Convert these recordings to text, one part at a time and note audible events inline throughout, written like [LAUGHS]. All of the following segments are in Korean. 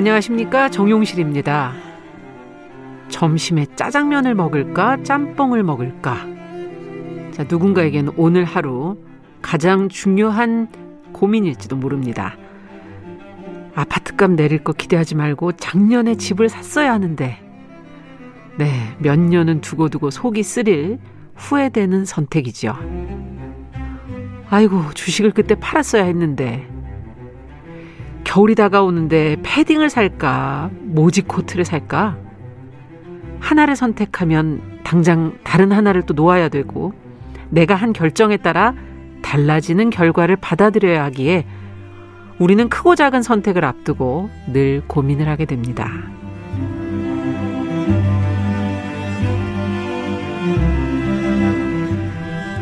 안녕하십니까 정용실입니다. 점심에 짜장면을 먹을까 짬뽕을 먹을까 자 누군가에게는 오늘 하루 가장 중요한 고민일지도 모릅니다. 아파트값 내릴 거 기대하지 말고 작년에 집을 샀어야 하는데 네, 몇 년은 두고두고 속이 쓰릴 후회되는 선택이죠. 아이고, 주식을 그때 팔았어야 했는데. 겨울이 다가오는데 패딩을 살까, 모지 코트를 살까? 하나를 선택하면 당장 다른 하나를 또 놓아야 되고, 내가 한 결정에 따라 달라지는 결과를 받아들여야 하기에 우리는 크고 작은 선택을 앞두고 늘 고민을 하게 됩니다.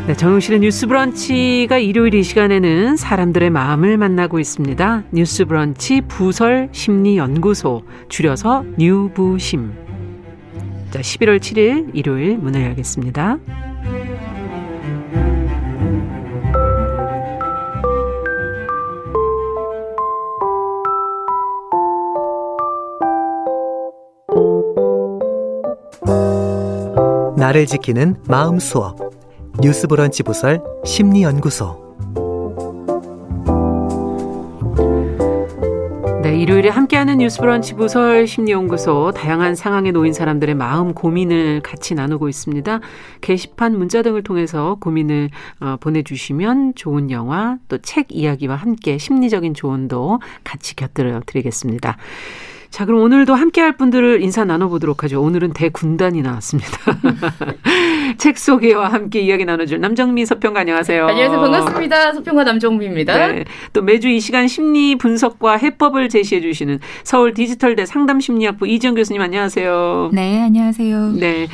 네, 정용실의 뉴스 브런치가 일요일 이 시간에는 사람들의 마음을 만나고 있습니다. 뉴스 브런치 부설 심리 연구소 줄여서 뉴부심. 자, 11월 7일 일요일 문을 열겠습니다. 나를 지키는 마음 수업 뉴스브런치 부설 심리연구소 네, 일요일에 함께하는 뉴스브런치 부설 심리연구소 다양한 상황에 놓인 사람들의 마음 고민을 같이 나누고 있습니다. 게시판 문자 등을 통해서 고민을 어, 보내주시면 좋은 영화 또 책 이야기와 함께 심리적인 조언도 같이 곁들여 드리겠습니다. 자, 그럼 오늘도 함께 할 분들을 인사 나눠보도록 하죠. 오늘은 대군단이 나왔습니다. [LAUGHS] 책 소개와 함께 이야기 나눠줄 남정미 서평가 안녕하세요. 안녕하세요. 반갑습니다. 서평가 남정미입니다. 네, 또 매주 이 시간 심리 분석과 해법을 제시해 주시는 서울 디지털대 상담심리학부 이지영 교수님 안녕하세요. 네, 안녕하세요. 네.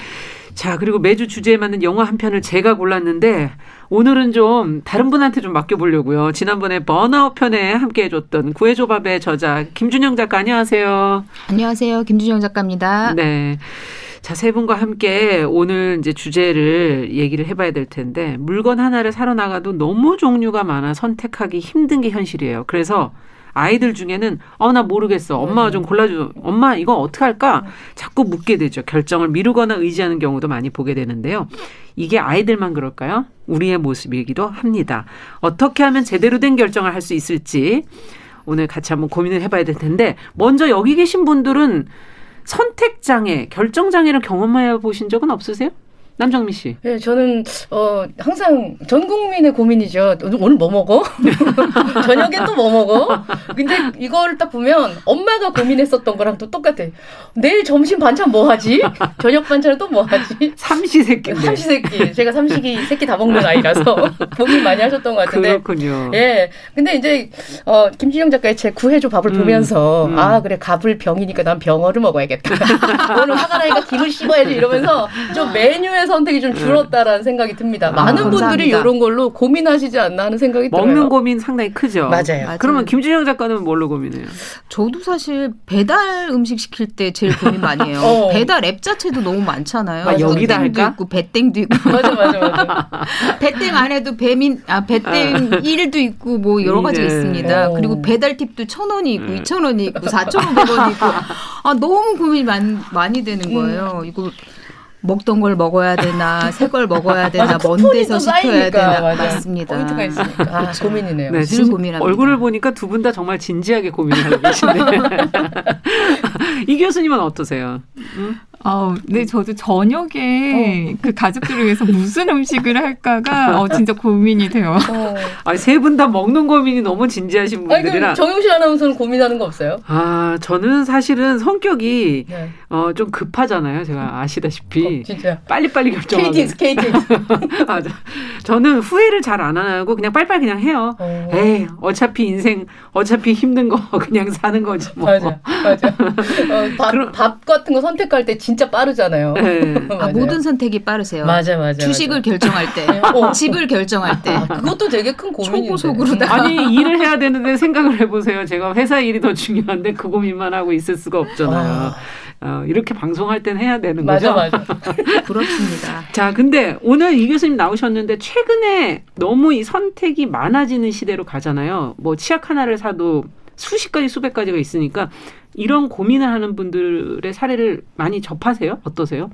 자, 그리고 매주 주제에 맞는 영화 한 편을 제가 골랐는데 오늘은 좀 다른 분한테 좀 맡겨보려고요. 지난번에 번아웃 편에 함께 해줬던 구해조밥의 저자 김준영 작가 안녕하세요. 안녕하세요. 김준영 작가입니다. 네. 자, 세 분과 함께 오늘 이제 주제를 얘기를 해봐야 될 텐데 물건 하나를 사러 나가도 너무 종류가 많아 선택하기 힘든 게 현실이에요. 그래서 아이들 중에는 어 나 모르겠어. 엄마가 좀 골라줘. 엄마 이거 어떻게 할까? 자꾸 묻게 되죠. 결정을 미루거나 의지하는 경우도 많이 보게 되는데요. 이게 아이들만 그럴까요? 우리의 모습이기도 합니다. 어떻게 하면 제대로 된 결정을 할 수 있을지 오늘 같이 한번 고민을 해봐야 될 텐데 먼저 여기 계신 분들은 선택 장애, 결정 장애를 경험해 보신 적은 없으세요? 남정미 씨. 네, 저는 어 항상 전 국민의 고민이죠. 오늘 뭐 먹어? [LAUGHS] 저녁엔 또 뭐 먹어? 근데 이걸 딱 보면 엄마가 고민했었던 거랑 또 똑같아. 내일 점심 반찬 뭐 하지? 저녁 반찬은 또 뭐 하지? 삼시세끼. 삼시세끼. 제가 삼식이 새끼 다 먹는 아이라서 [LAUGHS] 고민 많이 하셨던 것 같은데. 그렇군요. 예. 근데 이제 어 김진영 작가의 책 구해줘 밥을 음, 보면서 음. 아 그래 갑을 병이니까 난 병어를 먹어야겠다. [LAUGHS] 오늘 화가 나니까 김을 씹어야지 이러면서 좀 메뉴에 선택이 좀 네. 줄었다라는 생각이 듭니다. 아, 많은 감사합니다. 분들이 이런 걸로 고민하시지 않나 하는 생각이 먹는 들어요. 먹는 고민 상당히 크죠. 맞아요. 맞아요. 그러면 김준영 작가는 뭘로 고민해요? 저도 사실 배달 음식 시킬 때 제일 고민 많이 해요. [LAUGHS] 어. 배달 앱 자체도 너무 많잖아요. 아, 여기다 할까? 있고 배땡도 있고. [LAUGHS] 맞아 맞아 맞아. [LAUGHS] 배땡 안에도 배민 아 배땡 아. 1도 있고 뭐 여러 가지 네. 있습니다. 어. 그리고 배달 팁도 천 원이 있고 네. 이천 원이 있고 사천 오백 원이 있고 아 너무 고민이 많이 많이 되는 거예요. 음. 이거 먹던 걸 먹어야 되나, [LAUGHS] 새 걸 먹어야 되나, 먼 데서 시켜야 되나. 맞아. 맞습니다. 포인트가 있으니까. 아, 그렇죠. 고민이네요. 네, 늘 고민합니다. 얼굴을 보니까 두 분 다 정말 진지하게 고민하고 계시네. [LAUGHS] [LAUGHS] 이 교수님은 어떠세요? 응? 어, 네, 저도 저녁에 어. 그 가족들을 위해서 무슨 음식을 할까가 어, 진짜 고민이 돼요. 어. [LAUGHS] 아니, 세 분 다 먹는 고민이 너무 진지하신 분들이라. 아니, 정용실 아나운서는 고민하는 거 없어요? 아, 저는 사실은 성격이 네. 어, 좀 급하잖아요. 제가 아시다시피. 어, 진짜. 빨리빨리 결정하고. KTX, KTX. [LAUGHS] 맞아. 저는 후회를 잘 안 하고 그냥 빨리빨리 그냥 해요. 어. 에이, 어차피 인생, 어차피 힘든 거 [LAUGHS] 그냥 사는 거지 뭐. 맞아, 맞아. 어, 밥, 그럼, 밥 같은 거 선택할 때 진짜 빠르잖아요. 네. [LAUGHS] 아, 모든 선택이 빠르세요. 맞아, 맞아. 주식을 맞아. 결정할 때, [LAUGHS] 어. 집을 결정할 때. 아, 그것도 되게 큰 고민인데. 초고속으로 아니 일을 해야 되는데 생각을 해보세요. 제가 회사 일이 더 중요한데 그 고민만 하고 있을 수가 없잖아요. 아. 어, 이렇게 방송할 땐 해야 되는 맞아, 거죠. 맞아, 맞아. [LAUGHS] 그렇습니다. 자, 근데 오늘 이 교수님 나오셨는데 최근에 너무 이 선택이 많아지는 시대로 가잖아요. 뭐 치약 하나를 사도 수십 가지 수백 가지가 있으니까 이런 고민을 하는 분들의 사례를 많이 접하세요? 어떠세요?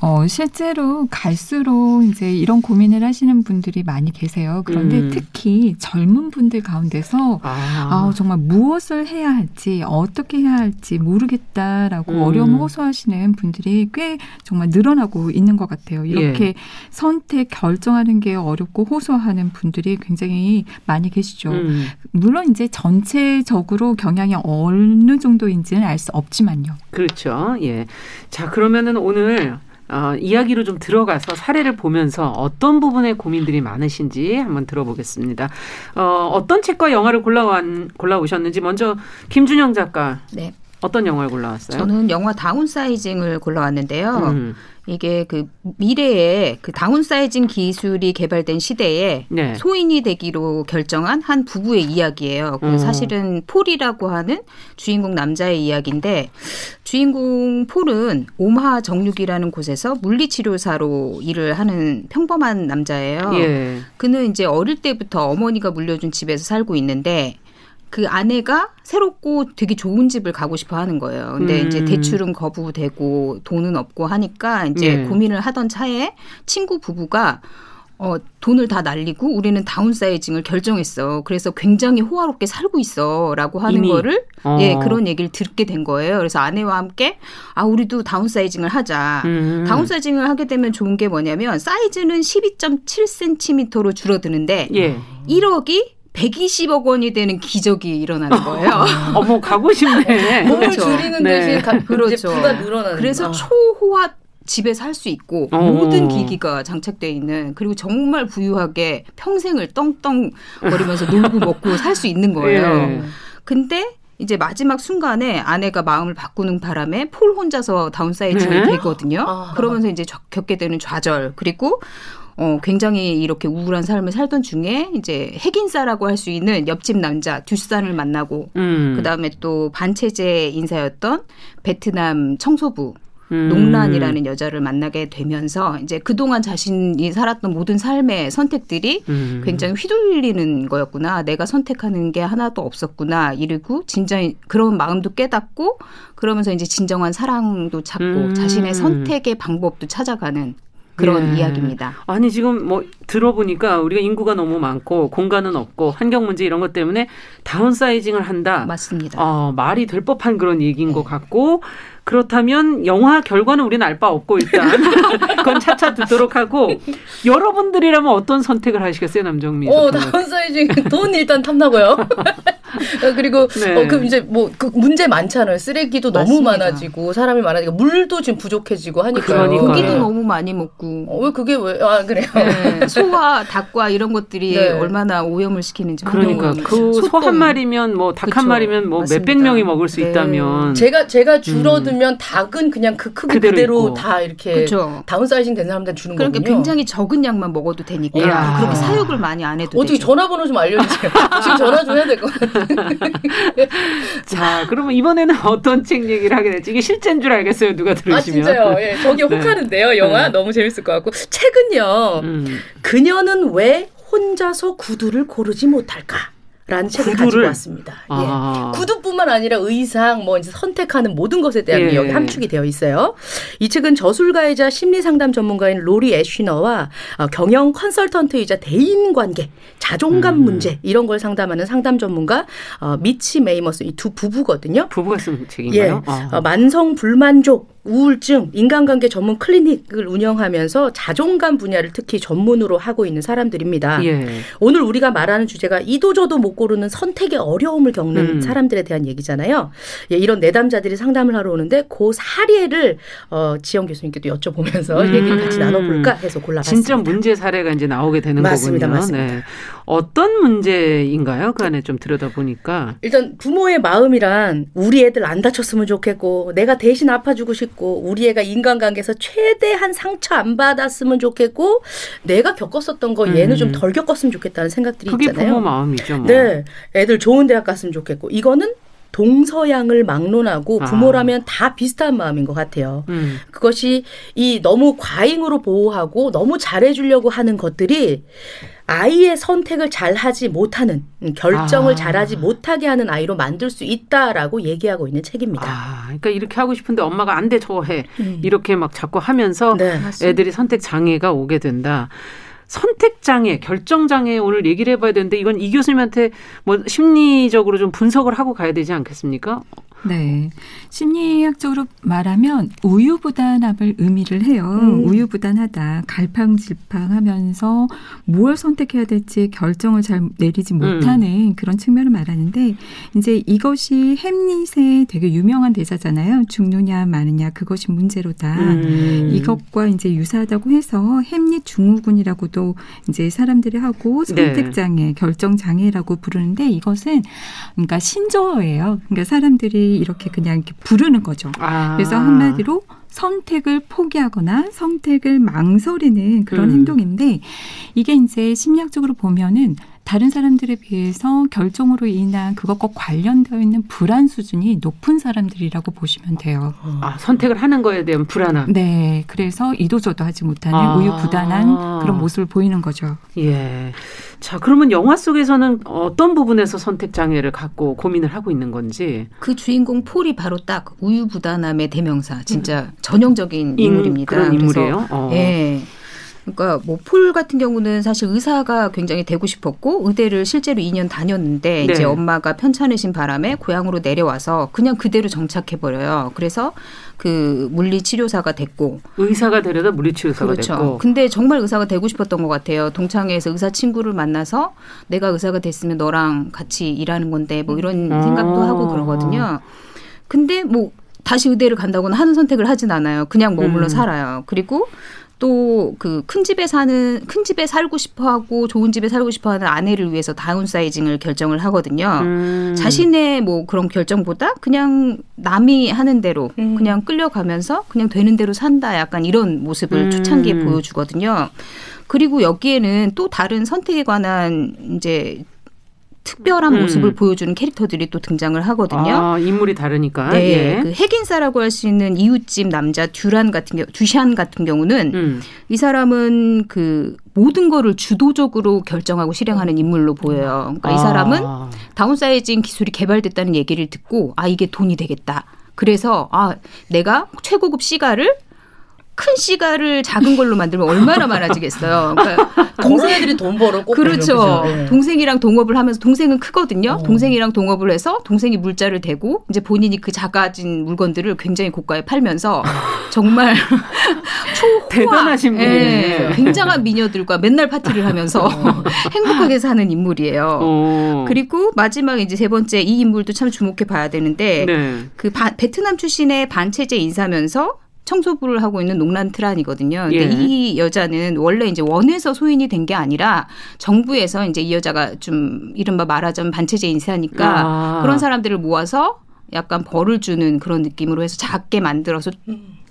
어, 실제로 갈수록 이제 이런 고민을 하시는 분들이 많이 계세요. 그런데 음. 특히 젊은 분들 가운데서 아, 정말 무엇을 해야 할지, 어떻게 해야 할지 모르겠다라고 음. 어려움을 호소하시는 분들이 꽤 정말 늘어나고 있는 것 같아요. 이렇게 예. 선택 결정하는 게 어렵고 호소하는 분들이 굉장히 많이 계시죠. 음. 물론 이제 전체적으로 경향이 어느 정도인지는 알 수 없지만요. 그렇죠. 예. 자, 그러면은 오늘 어, 이야기로 좀 들어가서 사례를 보면서 어떤 부분에 고민들이 많으신지 한번 들어보겠습니다. 어, 어떤 책과 영화를 골라왔, 골라오셨는지 먼저 김준영 작가 네. 어떤 영화를 골라왔어요? 저는 영화 다운사이징을 골라왔는데요. 음, 이게 그 미래에 그 다운사이징 기술이 개발된 시대에 네. 소인이 되기로 결정한 한 부부의 이야기예요. 그 음. 사실은 폴이라고 하는 주인공 남자의 이야기인데 주인공 폴은 오마하 정육이라는 곳에서 물리치료사로 일을 하는 평범한 남자예요. 예. 그는 이제 어릴 때부터 어머니가 물려준 집에서 살고 있는데 그 아내가 새롭고 되게 좋은 집을 가고 싶어 하는 거예요. 근데 음. 이제 대출은 거부되고 돈은 없고 하니까 이제 예. 고민을 하던 차에 친구 부부가 어, 돈을 다 날리고 우리는 다운사이징을 결정했어. 그래서 굉장히 호화롭게 살고 있어. 라고 하는 이미? 거를, 어. 예, 그런 얘기를 듣게 된 거예요. 그래서 아내와 함께, 아, 우리도 다운사이징을 하자. 음. 다운사이징을 하게 되면 좋은 게 뭐냐면, 사이즈는 12.7cm로 줄어드는데, 예. 1억이 120억 원이 되는 기적이 일어나는 거예요. [LAUGHS] 어머 가고 싶네. [LAUGHS] 몸을 그렇죠. 줄이는 네. 대신 가, [LAUGHS] 그렇죠. 이제 부가 늘어나는 그래서 초호화 집에서 할 수 있고 어. 모든 기기가 장착돼 있는 그리고 정말 부유하게 평생을 떵떵 거리면서 놀고 먹고 살 수 있는 거예요. 예. 근데 이제 마지막 순간에 아내가 마음을 바꾸는 바람에 폴 혼자서 다운사이징이 네? 되거든요. 아. 그러면서 이제 적- 겪게 되는 좌절 그리고 어, 굉장히 이렇게 우울한 삶을 살던 중에 이제 핵인싸라고 할 수 있는 옆집 남자 듀산을 만나고 음. 그다음에 또 반체제 인사였던 베트남 청소부 음. 농란이라는 여자를 만나게 되면서 이제 그동안 자신이 살았던 모든 삶의 선택들이 음. 굉장히 휘둘리는 거였구나. 내가 선택하는 게 하나도 없었구나. 이러고 진짜 그런 마음도 깨닫고 그러면서 이제 진정한 사랑도 찾고 음. 자신의 선택의 방법도 찾아가는 그런 예. 이야기입니다. 아니 지금 뭐 들어보니까 우리가 인구가 너무 많고 공간은 없고 환경 문제 이런 것 때문에 다운사이징을 한다. 맞습니다. 어, 말이 될 법한 그런 얘기인 것 같고 그렇다면 영화 결과는 우리는 알 바 없고 일단 [LAUGHS] 그건 차차 듣도록 하고 여러분들이라면 어떤 선택을 하시겠어요 남정미 어? 다운사이징 돈 일단 탐나고요. 어, [LAUGHS] 그리고 네. 어, 그 이제 뭐 그 문제 많잖아요. 쓰레기도 너무 맞습니다. 많아지고 사람이 많아지고 물도 지금 부족해지고. 그러니까요. 고기도 네. 너무 많이 먹고 어, 왜 그게 왜? 아 그래요. 네, 소와 닭과 이런 것들이 네. 얼마나 오염을 시키는지 그러니까. 그 소. 한 마리면 뭐 닭 한. 마리면 뭐 몇백 맞습니다. 명이 먹을 수 네. 있다면 제가 제가 줄어 들면 닭은 그냥 그 크기 그대로 그대로. 다 이렇게 그렇죠. 다운사이징 된 사람들 주는 그러니까 거군요. 굉장히 적은 양만 먹어도 되니까 이야. 그렇게 사육을 많이 안 해도 어떻게 되죠. 전화번호 좀 알려주세요. [LAUGHS] 지금 전화 좀 해야 될 것 같아요. 자 그러면 이번에는 어떤 책 얘기를 하게 될지 이게 실제인 줄 알겠어요 누가 아 들으시면 진짜요. 예, 저기 네. 혹하는데요. 영화 네. 너무 재밌을 것 같고 책은요. 음. 그녀는 왜 혼자서 구두를 고르지 못할까? 라는 책을 구두를? 가지고 왔습니다. 아. 예. 구두뿐만 아니라 의상, 뭐 이제 선택하는 모든 것에 대한 예. 게 여기 함축이 되어 있어요. 이 책은 저술가이자 심리 상담 전문가인 로리 애쉬너와 어, 경영 컨설턴트이자 대인 관계, 자존감 음. 문제 이런 걸 상담하는 상담 전문가 어, 미치 메이머스 이 두 부부거든요. 부부가 쓴 예, 책인가요? 아. 어, 만성 불만족, 우울증, 인간관계 전문 클리닉을 운영하면서 자존감 분야를 특히 전문으로 하고 있는 사람들입니다. 예. 오늘 우리가 말하는 주제가 이도저도 못 고르는 선택의 어려움을 겪는 음. 사람들에 대한 얘기잖아요. 예, 이런 내담자들이 상담을 하러 오는데 그 사례를 어, 지영 교수님께도 여쭤보면서 음. 얘기를 같이 나눠볼까 해서 골라봤습니다. 진짜 문제 사례가 이제 나오게 되는 맞습니다, 거군요. 맞습니다. 네. 어떤 문제인가요? 그 안에 좀 들여다 보니까. 일단 부모의 마음이란 우리 애들 안 다쳤으면 좋겠고 내가 대신 아파주고 싶고 우리 애가 인간관계에서 최대한 상처 안 받았으면 좋겠고 내가 겪었었던 거 얘는 음. 좀덜 겪었으면 좋겠다는 생각들이 그게 있잖아요. 부모 마음이죠. 뭐. 네, 애들 좋은 대학 갔으면 좋겠고 이거는 동서양을 막론하고 아. 부모라면 다 비슷한 마음인 것 같아요. 음. 그것이 이 너무 과잉으로 보호하고 너무 잘해주려고 하는 것들이 아이의 선택을 잘 하지 못하는 음, 결정을 아. 잘하지 못하게 하는 아이로 만들 수 있다라고 얘기하고 있는 책입니다. 아, 그러니까 이렇게 하고 싶은데 엄마가 안 돼, 저거 해. 음. 이렇게 막 자꾸 하면서 네. 애들이 선택 장애가 오게 된다. 선택 장애, 결정 장애 오늘 얘기를 해봐야 되는데 이건 이 교수님한테 뭐 심리적으로 좀 분석을 하고 가야 되지 않겠습니까? 네. 심리학적으로 말하면 우유부단함을 의미를 해요. 음. 우유부단하다. 갈팡질팡 하면서 뭘 선택해야 될지 결정을 잘 내리지 못하는 그런 측면을 말하는데 이제 이것이 햄릿의 되게 유명한 대사잖아요. 죽느냐 마느냐 그것이 문제로다. 음. 이것과 이제 유사하다고 해서 햄릿 증후군이라고 도 이제 사람들이 하고 네. 선택 장애, 결정 장애라고 부르는데 이것은 그러니까 신조어예요. 그러니까 사람들이 이렇게 그냥 이렇게 부르는 거죠. 아. 그래서 한마디로 선택을 포기하거나 선택을 망설이는 그런 음. 행동인데 이게 이제 심리학적으로 보면은 다른 사람들에 비해서 결정으로 인한 그것과 관련되어 있는 불안 수준이 높은 사람들이라고 보시면 돼요. 아, 선택을 하는 거에 대한 불안함. 네, 그래서 이도저도 하지 못하는 아. 우유부단한 그런 모습을 보이는 거죠. 예. 자, 그러면 영화 속에서는 어떤 부분에서 선택 장애를 갖고 고민을 하고 있는 건지. 그 주인공 폴이 바로 딱 우유부단함의 대명사, 진짜 전형적인 인- 인물입니다. 그런 인물이에요. 어. 예. 그러니까 뭐 폴 같은 경우는 사실 의사가 굉장히 되고 싶었고 의대를 실제로 2년 다녔는데 네. 이제 엄마가 편찮으신 바람에 고향으로 내려와서 그냥 그대로 정착해 버려요. 그래서 그 물리 치료사가 됐고 의사가 되려다 물리치료사가 그렇죠. 됐고. 근데 정말 의사가 되고 싶었던 것 같아요. 동창회에서 의사 친구를 만나서 내가 의사가 됐으면 너랑 같이 일하는 건데 뭐 이런 어. 생각도 하고 그러거든요. 근데 뭐 다시 의대를 간다거나 하는 선택을 하진 않아요. 그냥 머물러 음. 살아요. 그리고 또 그 큰 집에 사는 큰 집에 살고 싶어 하고 좋은 집에 살고 싶어 하는 아내를 위해서 다운사이징을 결정을 하거든요. 음. 자신의 뭐 그런 결정보다 그냥 남이 하는 대로 음. 그냥 끌려가면서 그냥 되는 대로 산다 약간 이런 모습을 음. 초창기에 보여주거든요. 그리고 여기에는 또 다른 선택에 관한 이제 특별한 음. 모습을 보여주는 캐릭터들이 또 등장을 하거든요. 아, 인물이 다르니까. 네, 예. 그 핵인싸라고 할 수 있는 이웃집 남자 듀란 같은 경우, 듀샨 같은 경우는 음. 이 사람은 그 모든 거를 주도적으로 결정하고 실행하는 인물로 보여요. 그러니까 이 사람은 아. 다운사이징 기술이 개발됐다는 얘기를 듣고 아 이게 돈이 되겠다. 그래서 아 내가 최고급 시가를 큰 시가를 작은 걸로 만들면 얼마나 많아지겠어요. 그러니까 [LAUGHS] 동생애들이 돈 벌어 꼭 그렇죠. 그러죠. 네. 동생이랑 동업을 하면서 동생은 크거든요. 어. 동생이랑 동업을 해서 동생이 물자를 대고 이제 본인이 그 작아진 물건들을 굉장히 고가에 팔면서 정말 [LAUGHS] 초호화 대단하신 예, 분이네. 굉장한 미녀들과 맨날 파티를 하면서 [LAUGHS] 행복하게 사는 인물이에요. 어. 그리고 마지막 이제 세 번째 이 인물도 참 주목해 봐야 되는데 네. 그 바- 베트남 출신의 반체제 인사면서 청소부를 하고 있는 농란 트란이거든요. 근데 예. 이 여자는 원래 이제 원에서 소인이 된 게 아니라 정부에서 이제 이 여자가 좀 이른바 말하자면 반체제 인사니까 아. 그런 사람들을 모아서 약간 벌을 주는 그런 느낌으로 해서 작게 만들어서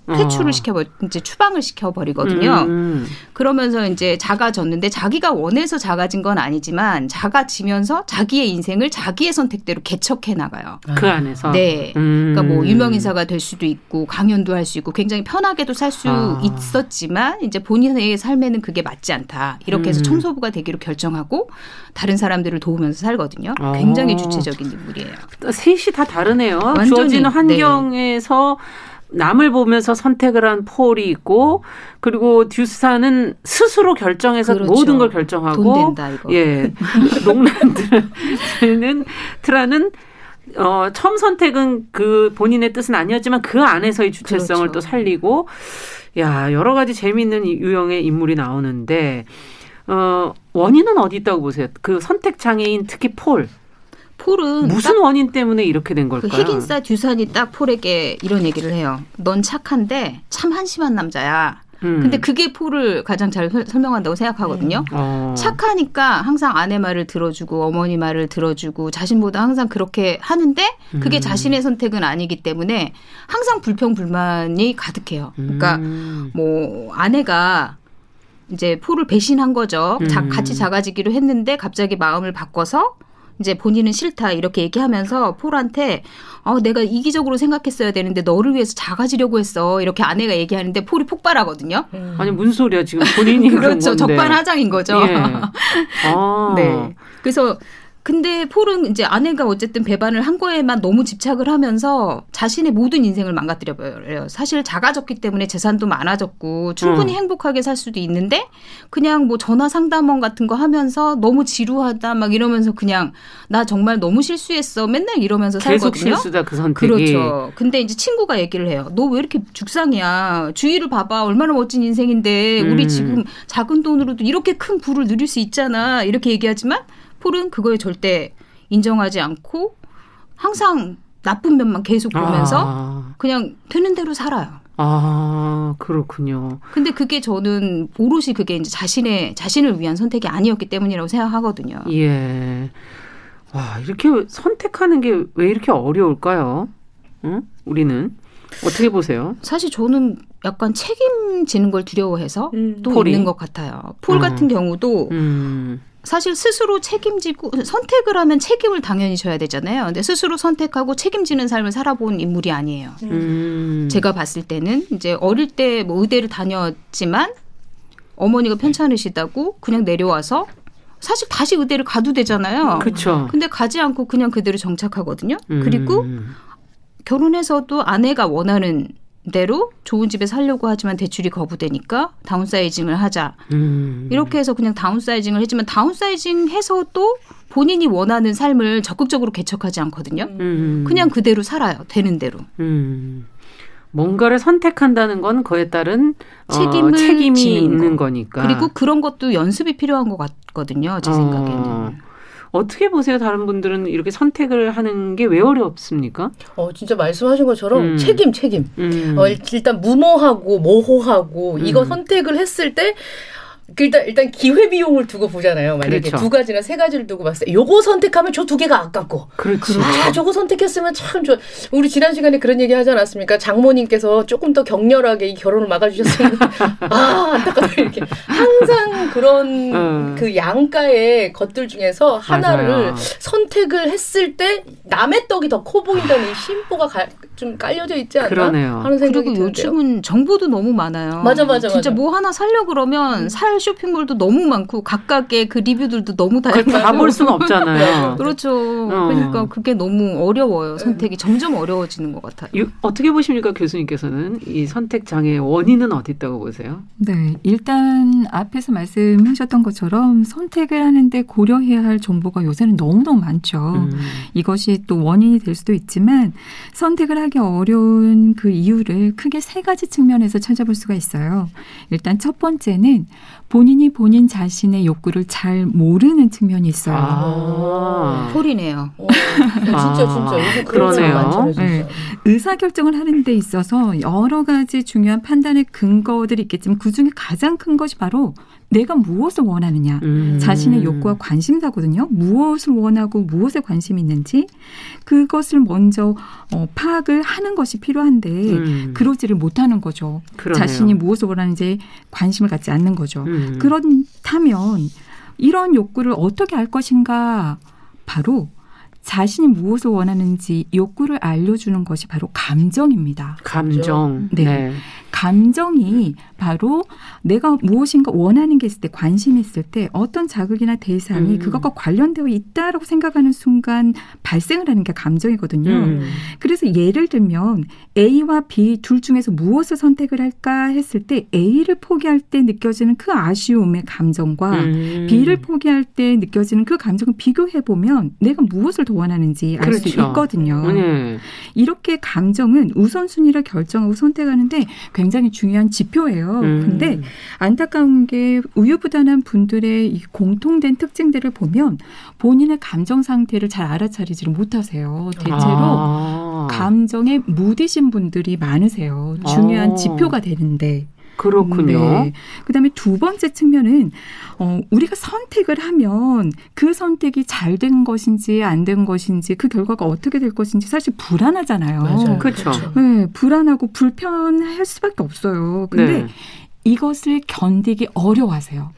퇴출을 어. 시켜버 이제 추방을 시켜버리거든요. 음. 그러면서 이제 작아졌는데 자기가 원해서 작아진 건 아니지만 작아지면서 자기의 인생을 자기의 선택대로 개척해 나가요. 그 안에서. 네. 음. 그러니까 뭐 유명 인사가 될 수도 있고 강연도 할 수 있고 굉장히 편하게도 살수 아. 있었지만 이제 본인의 삶에는 그게 맞지 않다. 이렇게 해서 음. 청소부가 되기로 결정하고 다른 사람들을 도우면서 살거든요. 아. 굉장히 주체적인 인물이에요. 셋이 다 다르네요. 완전히, 주어지는 네. 환경에서 남을 보면서 선택을 한 폴이 있고 그리고 듀스타는 스스로 결정해서 그렇죠. 모든 걸 결정하고 돈 된다 이거. 예. [LAUGHS] 롱란드는 [LAUGHS] 트라는 어, 처음 선택은 그 본인의 뜻은 아니었지만 그 안에서의 주체성을 그렇죠. 또 살리고 야, 여러 가지 재미있는 이 유형의 인물이 나오는데 어, 원인은 어디 있다고 보세요? 그 선택 장애인 특히 폴. 폴은 무슨 원인 때문에 이렇게 된그 걸까요? 핵인싸 듀산이 딱 폴에게 이런 얘기를 해요. 넌 착한데 참 한심한 남자야. 음. 근데 그게 폴을 가장 잘 설- 설명한다고 생각하거든요. 어. 착하니까 항상 아내 말을 들어주고 어머니 말을 들어주고 자신보다 항상 그렇게 하는데 그게 음. 자신의 선택은 아니기 때문에 항상 불평불만이 가득해요. 그러니까 음. 뭐 아내가 이제 폴을 배신한 거죠. 자- 음. 같이 작아지기로 했는데 갑자기 마음을 바꿔서 이제 본인은 싫다 이렇게 얘기하면서 폴한테 어 내가 이기적으로 생각했어야 되는데 너를 위해서 작아지려고 했어 이렇게 아내가 얘기하는데 폴이 폭발하거든요. 아니 무슨 소리야 지금 본인이 [LAUGHS] 그런 그렇죠. 건데. 적반하장인 거죠. 예. [LAUGHS] 아. 네. 그래서 근데 폴은 이제 아내가 어쨌든 배반을 한 거에만 너무 집착을 하면서 자신의 모든 인생을 망가뜨려 버려요. 사실 작아졌기 때문에 재산도 많아졌고 충분히 음. 행복하게 살 수도 있는데 그냥 뭐 전화 상담원 같은 거 하면서 너무 지루하다 막 이러면서 그냥 나 정말 너무 실수했어 맨날 이러면서 계속 살거든요. 실수다 그 선택이. 그렇죠. 근데 이제 친구가 얘기를 해요. 너 왜 이렇게 죽상이야? 주위를 봐봐. 얼마나 멋진 인생인데 음. 우리 지금 작은 돈으로도 이렇게 큰 부를 누릴 수 있잖아. 이렇게 얘기하지만 폴은 그거에 절대 인정하지 않고 항상 나쁜 면만 계속 보면서 아, 그냥 되는 대로 살아요. 아 그렇군요. 근데 그게 저는 오롯이 그게 이제 자신의 자신을 위한 선택이 아니었기 때문이라고 생각하거든요. 예. 와 이렇게 선택하는 게 왜 이렇게 어려울까요? 응? 우리는 어떻게 보세요? 사실 저는 약간 책임지는 걸 두려워해서 음. 또 폴이? 있는 것 같아요. 폴 음. 같은 경우도 음. 사실 스스로 책임지고 선택을 하면 책임을 당연히 져야 되잖아요. 근데 스스로 선택하고 책임지는 삶을 살아본 인물이 아니에요. 음. 제가 봤을 때는 이제 어릴 때 뭐 의대를 다녔지만 어머니가 편찮으시다고 그냥 내려와서 사실 다시 의대를 가도 되잖아요. 그렇죠. 근데 가지 않고 그냥 그대로 정착하거든요. 그리고 음. 결혼해서도 아내가 원하는 대로 좋은 집에 살려고 하지만 대출이 거부되니까 다운사이징을 하자. 음. 이렇게 해서 그냥 다운사이징을 했지만 다운사이징 해서도 본인이 원하는 삶을 적극적으로 개척하지 않거든요. 음. 그냥 그대로 살아요. 되는 대로. 음. 뭔가를 선택한다는 건 그에 따른 어, 책임을 책임이 지는 있는 거. 거니까. 그리고 그런 것도 연습이 필요한 것 같거든요. 제 어. 생각에는. 어 떻게 보세요? 다른 분들은 이렇게 선택을 하는 게 왜 어렵습니까? 어, 진짜 말씀하신 것처럼 음. 책임, 책임. 음. 어, 일단 무모하고 모호하고 이거 음. 선택을 했을 때 일단 일단 기회 비용을 두고 보잖아요. 만약에 그렇죠. 두 가지나 세 가지를 두고 봤을 때 요거 선택하면 저 두 개가 아깝고 그렇지. 아 저거 선택했으면 참 좋아. 우리 지난 시간에 그런 얘기 하지 않았습니까? 장모님께서 조금 더 격렬하게 이 결혼을 막아주셨으면 [LAUGHS] 아 안타깝다 이렇게 항상 그런 음. 그 양가의 것들 중에서 하나를 맞아요. 선택을 했을 때 남의 떡이 더 커 보인다는 이 심보가 가- 좀 깔려져 있지 않나 그러네요. 하는 생각이 그리고 드는데요. 요즘은 정보도 너무 많아요. 맞아, 맞아, 진짜 맞아. 음. 뭐 하나 살려 그러면 살 쇼핑몰도 너무 많고 각각의 그 리뷰들도 너무 다양하고. 다볼 수는 없잖아요. [LAUGHS] 그렇죠. 어. 그러니까 그게 너무 어려워요. 선택이 점점 어려워지는 것 같아요. 유- 어떻게 보십니까 교수님께서는 이 선택 장애의 원인은 어디 있다고 보세요? 네, 일단 앞에서 말씀하셨던 것처럼 선택을 하는데 고려해야 할 정보가 요새는 너무너무 많죠. 음. 이것이 또 원인이 될 수도 있지만 선택을 하기 어려운 그 이유를 크게 세 가지 측면에서 찾아볼 수가 있어요. 일단 첫 번째는 본인이 본인 자신의 욕구를 잘 모르는 측면이 있어요. 아. 폴이네요. 어, 진짜 아, 진짜 요즘 그런 그러네요. 사람 많잖아요. 진짜. 네. 의사 결정을 하는 데 있어서 여러 가지 중요한 판단의 근거들이 있겠지만 그 중에 가장 큰 것이 바로 내가 무엇을 원하느냐. 음. 자신의 욕구와 관심사거든요. 무엇을 원하고 무엇에 관심이 있는지 그것을 먼저 어, 파악을 하는 것이 필요한데 음. 그러지를 못하는 거죠. 그러네요. 자신이 무엇을 원하는지 관심을 갖지 않는 거죠. 음. 그렇다면 이런 욕구를 어떻게 알 것인가? 바로 자신이 무엇을 원하는지 욕구를 알려주는 것이 바로 감정입니다. 감정. 네. 네. 감정이 바로 내가 무엇인가 원하는 게 있을 때 관심이 있을 때 어떤 자극이나 대상이 음. 그것과 관련되어 있다라고 생각하는 순간 발생을 하는 게 감정이거든요. 음. 그래서 예를 들면 A와 B 둘 중에서 무엇을 선택을 할까 했을 때 A를 포기할 때 느껴지는 그 아쉬움의 감정과 음. B를 포기할 때 느껴지는 그 감정을 비교해 보면 내가 무엇을 더 원하는지 알수 그렇죠. 있거든요. 네. 이렇게 감정은 우선순위를 결정하고 선택하는데 굉장히 중요한 지표예요. 음. 근데 안타까운 게 우유부단한 분들의 이 공통된 특징들을 보면 본인의 감정 상태를 잘 알아차리지를 못하세요. 대체로 아. 감정에 무디신 분들이 많으세요. 중요한 어. 지표가 되는데. 그렇군요. 네. 그다음에 두 번째 측면은 어, 우리가 선택을 하면 그 선택이 잘 된 것인지 안 된 것인지 그 결과가 어떻게 될 것인지 사실 불안하잖아요. 맞아요. 그렇죠. 네, 불안하고 불편할 수밖에 없어요. 근데 네. 이것을 견디기 어려워하세요.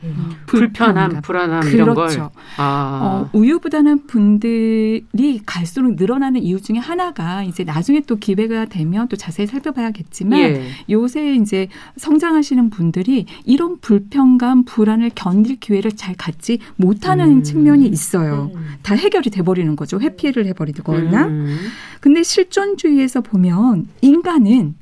불편함, 불안함 이런 걸. 그렇죠. 아. 어, 우유부단한 분들이 갈수록 늘어나는 이유 중에 하나가 이제 나중에 또 기회가 되면 또 자세히 살펴봐야겠지만 예. 요새 이제 성장하시는 분들이 이런 불편감, 불안을 견딜 기회를 잘 갖지 못하는 음. 측면이 있어요. 다 해결이 돼버리는 거죠. 회피를 해버리거나. 음. 근데 실존주의에서 보면 인간은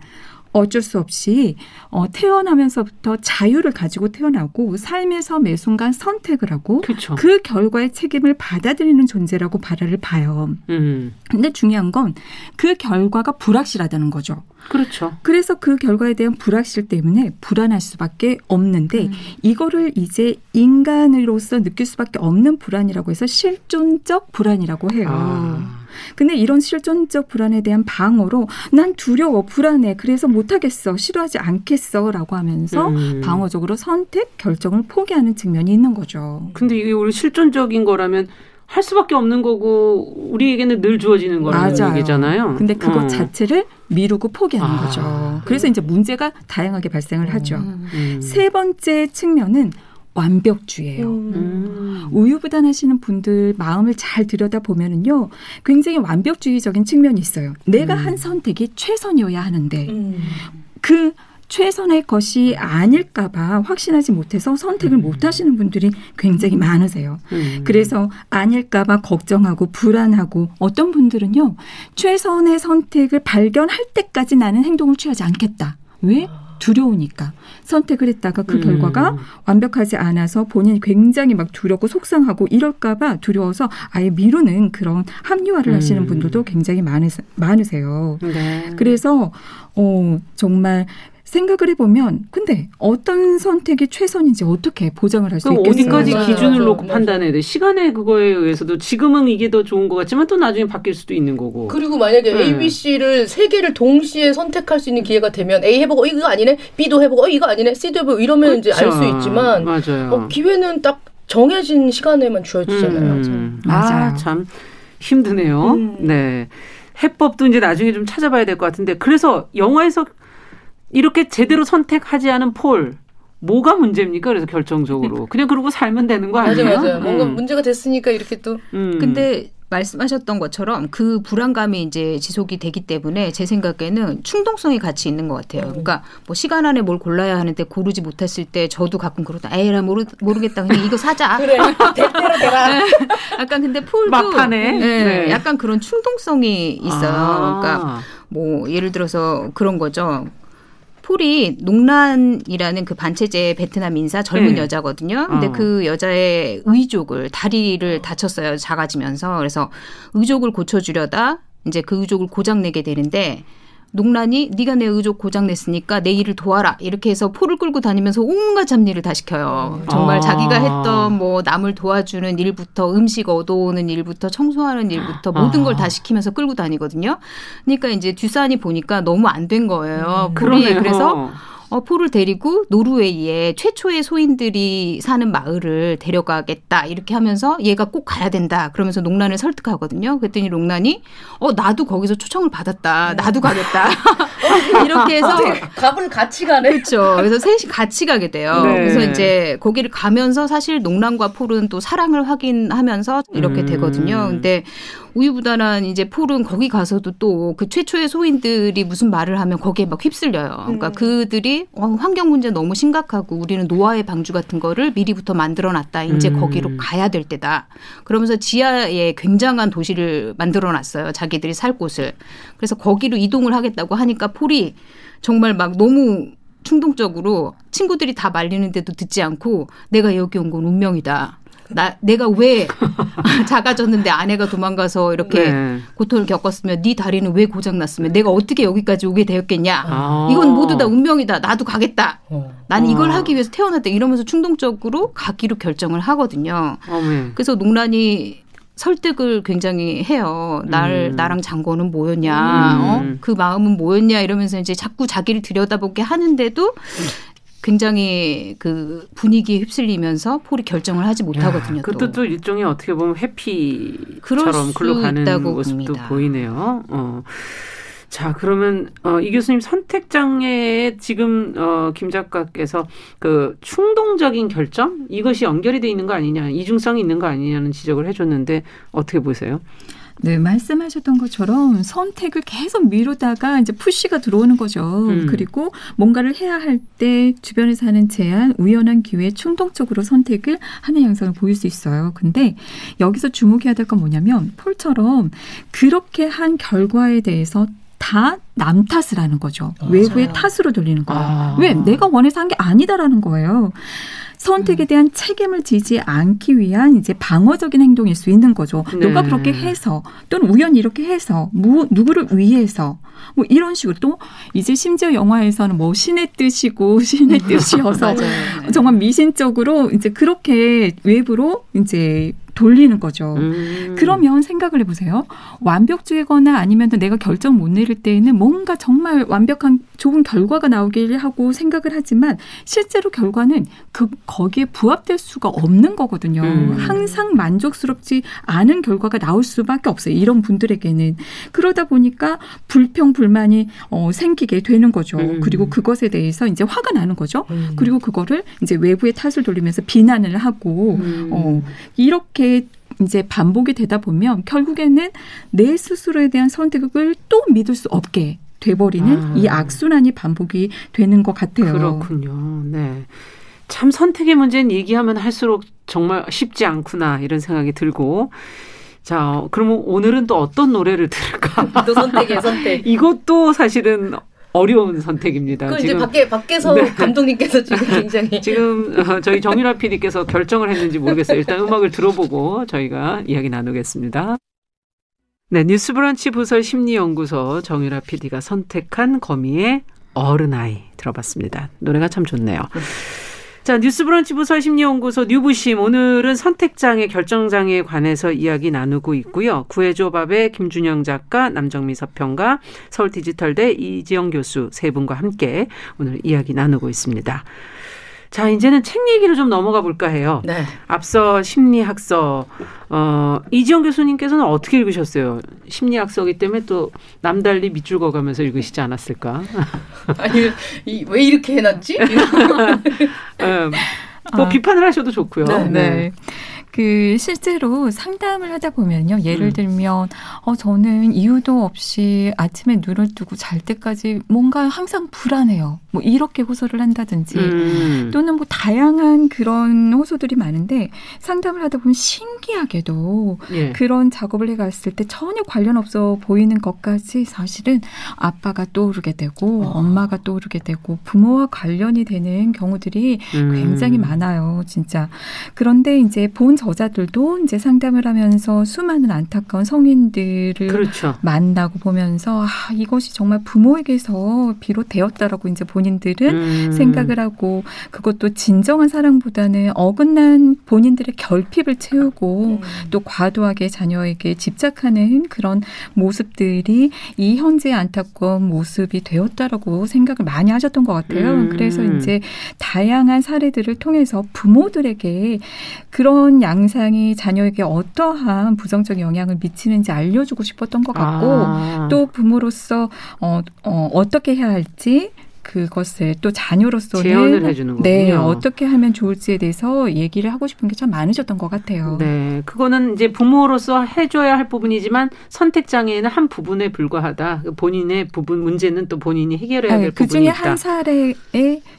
어쩔 수 없이 어, 태어나면서부터 자유를 가지고 태어나고 삶에서 매 순간 선택을 하고 그렇죠. 그 결과의 책임을 받아들이는 존재라고 바라를 봐요. 음. 근데 중요한 건 그 결과가 불확실하다는 거죠. 그렇죠. 그래서 그 결과에 대한 불확실 때문에 불안할 수밖에 없는데 이거를 이제 인간으로서 느낄 수밖에 없는 불안이라고 해서 실존적 불안이라고 해요. 아. 근데 이런 실존적 불안에 대한 방어로 난 두려워, 불안해, 그래서 못하겠어, 싫어하지 않겠어라고 하면서 음. 방어적으로 선택, 결정을 포기하는 측면이 있는 거죠. 근데 이게 우리 실존적인 거라면 할 수밖에 없는 거고 우리에게는 늘 주어지는 거라는. 얘기잖아요. 근데 그것 어. 자체를 미루고 포기하는 아. 거죠. 그래서 이제 문제가 다양하게 발생을 하죠. 음. 세 번째 측면은 완벽주의예요. 음. 우유부단하시는 분들 마음을 잘 들여다 보면은요, 굉장히 완벽주의적인 측면이 있어요. 내가 한 선택이 최선이어야 하는데 그 최선의 것이 아닐까봐 확신하지 못해서 선택을 못하시는 분들이 굉장히 많으세요. 음. 그래서 아닐까봐 걱정하고 불안하고 어떤 분들은요 최선의 선택을 발견할 때까지 나는 행동을 취하지 않겠다. 왜? 두려우니까 선택을 했다가 그 음. 결과가 완벽하지 않아서 본인이 굉장히 막 두렵고 속상하고 이럴까봐 두려워서 아예 미루는 그런 합리화를 음. 하시는 분들도 굉장히 많으세, 많으세요. 네. 그래서 어 정말 생각을 해보면 근데 어떤 선택이 최선인지 어떻게 보장을 할 수 있겠어요? 어디까지 맞아요. 기준을 맞아요. 놓고 맞아요. 판단해야 돼? 시간의 그거에 의해서도 지금은 이게 더 좋은 것 같지만 또 나중에 바뀔 수도 있는 거고. 그리고 만약에 네. A, B, C를 세 개를 동시에 선택할 수 있는 기회가 되면 A 해보고 어, 이거 아니네, B도 해보고 어, 이거 아니네, C도 해보고 이러면 이제 알 수. 있지만 맞아요. 어, 기회는 딱 정해진 시간에만 주어지잖아요. 음. 맞아요. 아, 참 힘드네요. 음. 네. 해법도 이제 나중에 좀 찾아봐야 될 것 같은데 그래서 영화에서 이렇게 제대로 선택하지 않은 폴 뭐가 문제입니까? 그래서 결정적으로 [LAUGHS] 그냥 그러고 살면 되는 거 맞아요, 아니에요? 맞아요. 뭔가 음. 문제가 됐으니까 이렇게 또 음. 근데 말씀하셨던 것처럼 그 불안감이 이제 지속이 되기 때문에 제 생각에는 충동성이 같이 있는 것 같아요. 그러니까 뭐 시간 안에 뭘 골라야 하는데 고르지 못했을 때 저도 가끔 그러다 에이라 모르, 모르겠다 그냥 이거 사자. [LAUGHS] 그래 [LAUGHS] 될 대로 되라. 약간 근데 폴도 막판에? 네, 네. 약간 그런 충동성이 있어요. 아. 그러니까 뭐 예를 들어서 그런 거죠. 폴이 농란이라는 그 반체제 베트남 인사 젊은 네. 여자거든요. 근데 어. 그 여자의 의족을 다리를 다쳤어요. 작아지면서 그래서 의족을 고쳐주려다 이제 그 의족을 고장 내게 되는데 농란이 네가 내 의족 고장 냈으니까 내 일을 도와라 이렇게 해서 폴을 끌고 다니면서 온갖 잡일을 다 시켜요. 정말 아. 자기가 했던 뭐 남을 도와주는 일부터 음식 얻어오는 일부터 청소하는 일부터 모든 아. 걸다 시키면서 끌고 다니거든요. 그러니까 이제 듀산이 보니까 너무 안 된 거예요. 폴이 그러네요. 그래서 어, 폴을 데리고 노르웨이에 최초의 소인들이 사는 마을을 데려가겠다 이렇게 하면서 얘가 꼭 가야 된다 그러면서 농란을 설득하거든요. 그랬더니 농란이 어 나도 거기서 초청을 받았다 나도 가겠다 [LAUGHS] 이렇게 해서 갑을 같이 가네. 그렇죠. 그래서 셋이 같이 가게 돼요. 네. 그래서 이제 거기를 가면서 사실 농란과 폴은 또 사랑을 확인하면서 이렇게 음. 되거든요. 근데 우유부단한 이제 폴은 거기 가서도 또 그 최초의 소인들이 무슨 말을 하면 거기에 막 휩쓸려요. 그러니까 그들이 어, 환경 문제 너무 심각하고 우리는 노아의 방주 같은 거를 미리부터 만들어 놨다. 이제 음. 거기로 가야 될 때다. 그러면서 지하에 굉장한 도시를 만들어 놨어요. 자기들이 살 곳을. 그래서 거기로 이동을 하겠다고 하니까 폴이 정말 막 너무 충동적으로 친구들이 다 말리는데도 듣지 않고 내가 여기 온 건 운명이다. 나 내가 왜 [LAUGHS] 작아졌는데 아내가 도망가서 이렇게 네. 고통을 겪었으면 네 다리는 왜 고장 났으면 내가 어떻게 여기까지 오게 되었겠냐. 아. 이건 모두 다 운명이다. 나도 가겠다. 어. 나는 이걸 어. 하기 위해서 태어났다. 이러면서 충동적으로 가기로 결정을 하거든요. 어메. 그래서 농란이 설득을 굉장히 해요. 날 음. 나랑 장거는 뭐였냐, 음. 어? 그 마음은 뭐였냐 이러면서 이제 자꾸 자기를 들여다보게 하는데도 굉장히 그 분위기에 휩쓸리면서 폴이 결정을 하지 못하거든요. 야, 그것도 또 일종의 어떻게 보면 회피처럼 수 글로 가는 모습도 봅니다. 보이네요. 어. 자, 그러면 어, 이 교수님 선택 장애에 지금 어, 김 작가께서 그 충동적인 결정 이것이 연결이 돼 있는 거 아니냐, 이중성이 있는 거 아니냐는 지적을 해줬는데 어떻게 보세요? 네, 말씀하셨던 것처럼 선택을 계속 미루다가 이제 푸시가 들어오는 거죠. 음. 그리고 뭔가를 해야 할 때 주변에서 하는 제안, 우연한 기회에 충동적으로 선택을 하는 양상을 보일 수 있어요. 근데 여기서 주목해야 될 건 뭐냐면 폴처럼 그렇게 한 결과에 대해서 다 남 탓을 하는 거죠. 외부의 탓으로 돌리는 거예요. 아. 왜? 내가 원해서 한 게 아니다라는 거예요. 선택에 대한 책임을 지지 않기 위한 이제 방어적인 행동일 수 있는 거죠. 네. 너가 그렇게 해서 또는 우연히 이렇게 해서 무, 누구를 위해서 뭐 이런 식으로 또 이제 심지어 영화에서는 뭐 신의 뜻이고 [LAUGHS] 신의 [LAUGHS] 뜻이어서 맞아요. 정말 미신적으로 이제 그렇게 외부로 이제 돌리는 거죠. 음. 그러면 생각을 해보세요. 완벽주의거나 아니면 내가 결정 못 내릴 때에는 뭔가 정말 완벽한 좋은 결과가 나오길 하고 생각을 하지만 실제로 결과는 그 거기에 부합될 수가 없는 거거든요. 음. 항상 만족스럽지 않은 결과가 나올 수밖에 없어요. 이런 분들에게는 그러다 보니까 불평 불만이 어, 생기게 되는 거죠. 음. 그리고 그것에 대해서 이제 화가 나는 거죠. 음. 그리고 그거를 이제 외부의 탓을 돌리면서 비난을 하고 음. 어, 이렇게 이제 반복이 되다 보면 결국에는 내 스스로에 대한 선택을 또 믿을 수 없게 돼버리는 아. 이 악순환이 반복이 되는 것 같아요. 그렇군요. 네. 참 선택의 문제는 얘기하면 할수록 정말 쉽지 않구나 이런 생각이 들고 자 그러면 오늘은 또 어떤 노래를 들을까? 또 선택이에요, 선택. [LAUGHS] 이것도 사실은 어려운 선택입니다. 그 이제 밖에 밖에서 네. 감독님께서 지금 [LAUGHS] 굉장히 지금 어, 저희 정유라 PD께서 결정을 했는지 모르겠어요. 일단 음악을 들어보고 저희가 이야기 나누겠습니다. 네, 뉴스브런치 부설 심리연구소 정유라 PD가 선택한 거미의 어른아이 들어봤습니다. 노래가 참 좋네요. 자, 뉴스브런치 부설 심리연구소 뉴부심 오늘은 선택장애, 결정장애에 관해서 이야기 나누고 있고요. 구해줘밥의 김준영 작가, 남정미 서평가, 서울디지털대 이지영 교수 세 분과 함께 오늘 이야기 나누고 있습니다. 자, 이제는 책 얘기로 좀 넘어가 볼까 해요. 네. 앞서 심리학서 어 이지영 교수님께서는 어떻게 읽으셨어요? 심리학서기 때문에 또 남달리 밑줄 그어가면서 읽으시지 않았을까? [LAUGHS] 아니 이, 왜 이렇게 해놨지? [LAUGHS] 음, 뭐 아. 비판을 하셔도 좋고요. 네. 네. 그 실제로 상담을 하다 보면요. 예를 음. 들면 어 저는 이유도 없이 아침에 눈을 뜨고 잘 때까지 뭔가 항상 불안해요. 뭐 이렇게 호소를 한다든지 음. 또는 뭐 다양한 그런 호소들이 많은데 상담을 하다 보면 신기하게도 예. 그런 작업을 해 갔을 때 전혀 관련 없어 보이는 것까지 사실은 아빠가 떠오르게 되고 엄마가 떠오르게 되고 부모와 관련이 되는 경우들이 음. 굉장히 많아요, 진짜. 그런데 이제 본 저자들도 이제 상담을 하면서 수많은 안타까운 성인들을 그렇죠. 만나고 보면서 아, 이것이 정말 부모에게서 비롯되었다라고 이제 본인들은 음. 생각을 하고 그것도 진정한 사랑보다는 어긋난 본인들의 결핍을 채우고 또 과도하게 자녀에게 집착하는 그런 모습들이 이 현재의 안타까운 모습이 되었다라고 생각을 많이 하셨던 것 같아요. 음. 그래서 이제 다양한 사례들을 통해서 부모들에게 그런 양 상이 자녀에게 어떠한 부정적 영향을 미치는지 알려주고 싶었던 것 같고 아. 또 부모로서 어, 어, 어떻게 해야 할지 그것을 또 자녀로서는 제언을 해주는 거군요. 네 어떻게 하면 좋을지에 대해서 얘기를 하고 싶은 게 참 많으셨던 것 같아요. 네, 그거는 이제 부모로서 해줘야 할 부분이지만 선택 장애는 한 부분에 불과하다. 그 본인의 부분 문제는 또 본인이 해결해야 될그 부분이 중에 있다. 한 사례에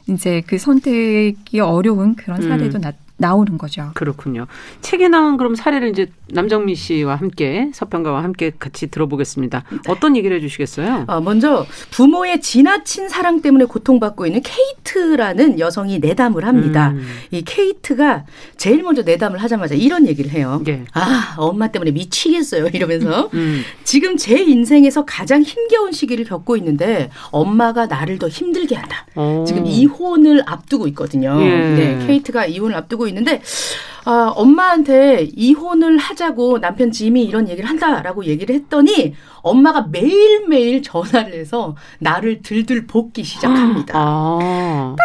이제 그 선택이 어려운 그런 음. 사례도 나, 나오는 거죠. 그렇군요. 책에 나온 그럼 사례를 이제 남정미 씨와 함께 서평가와 함께 같이 들어보겠습니다. 어떤 얘기를 해주시겠어요? 아, 먼저 부모의 지나친 사랑 때문에 고통받고 있는 케이트라는 여성이 내담을 합니다. 음, 이 케이트가 제일 먼저 내담을 하자마자 이런 얘기를 해요. 예. 아, 엄마 때문에 미치겠어요. 이러면서 음, 지금 제 인생에서 가장 힘겨운 시기를 겪고 있는데 엄마가 나를 더 힘들게 한다. 어. 지금 이혼을 앞두고 있거든요. 예. 네, 케이트가 이혼을 앞두고 있는데 아, 엄마한테 이혼을 하자고 남편 짐이 이런 얘기를 한다라고 얘기를 했더니 엄마가 매일매일 전화를 해서 나를 들들 볶기 시작합니다. 아,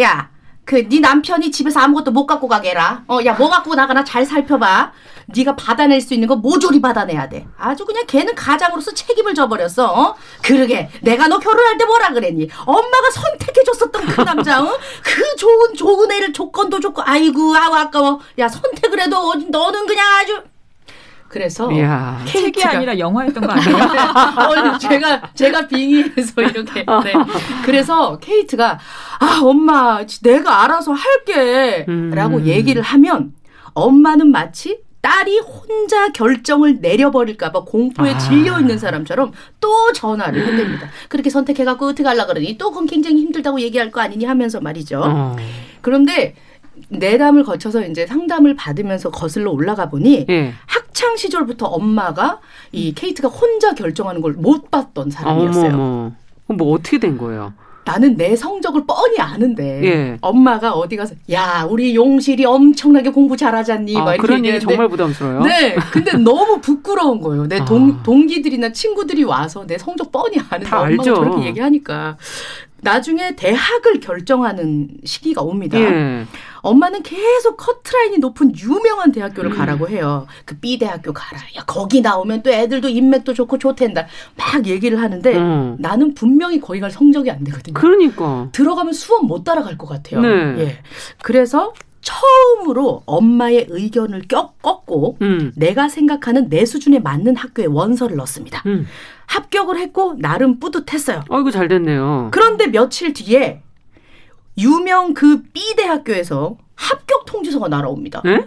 야, 그 네 남편이 집에서 아무것도 못 갖고 가게 해라. 어, 야 뭐 갖고 나가나 잘 살펴봐. 네가 받아낼 수 있는 거 모조리 받아내야 돼. 아주 그냥 걔는 가장으로서 책임을 져버렸어. 어? 그러게 내가 너 결혼할 때 뭐라 그랬니? 엄마가 선택해줬었던 그 남자, 어? 그 좋은 좋은 애를 조건도 좋고 아이고 아우 아까워. 야 선택을 해도 어, 너는 그냥 아주 그래서 이야. 책이 케이트가 아니라 영화였던 거 아니에요? [LAUGHS] 어, 제가 제가 빙의해서 이렇게. 네. 그래서 케이트가 아 엄마 내가 알아서 할게라고 음. 얘기를 하면 엄마는 마치 딸이 혼자 결정을 내려버릴까봐 공포에 아. 질려 있는 사람처럼 또 전화를 해댑니다. 그렇게 선택해갖고 어떻게 하려 그러니 또 그건 굉장히 힘들다고 얘기할 거 아니니 하면서 말이죠. 어. 그런데 내담을 거쳐서 이제 상담을 받으면서 거슬러 올라가 보니 예. 학창 시절부터 엄마가 이 케이트가 혼자 결정하는 걸 못 봤던 사람이었어요. 어머머. 뭐 어떻게 된 거예요? 나는 내 성적을 뻔히 아는데 예. 엄마가 어디 가서 야 우리 용실이 엄청나게 공부 잘하잖니 아, 막 이렇게 그런 얘기 정말 부담스러워요. 네, 근데 [LAUGHS] 너무 부끄러운 거예요. 내 동, 아. 동기들이나 친구들이 와서 내 성적 뻔히 아는데 다 엄마가 알죠. 저렇게 얘기하니까 나중에 대학을 결정하는 시기가 옵니다. 예. 엄마는 계속 커트라인이 높은 유명한 대학교를 음. 가라고 해요. 그 B 대학교 가라. 야 거기 나오면 또 애들도 인맥도 좋고 좋댄다. 막 얘기를 하는데 어. 나는 분명히 거기 갈 성적이 안 되거든요. 그러니까. 들어가면 수업 못 따라갈 것 같아요. 네. 예. 그래서 처음으로 엄마의 의견을 껴 꺾고 음. 내가 생각하는 내 수준에 맞는 학교에 원서를 넣었습니다. 음. 합격을 했고 나름 뿌듯했어요. 아이고 잘 됐네요. 그런데 며칠 뒤에 유명 그 B 대학교에서 합격 통지서가 날아옵니다. 예?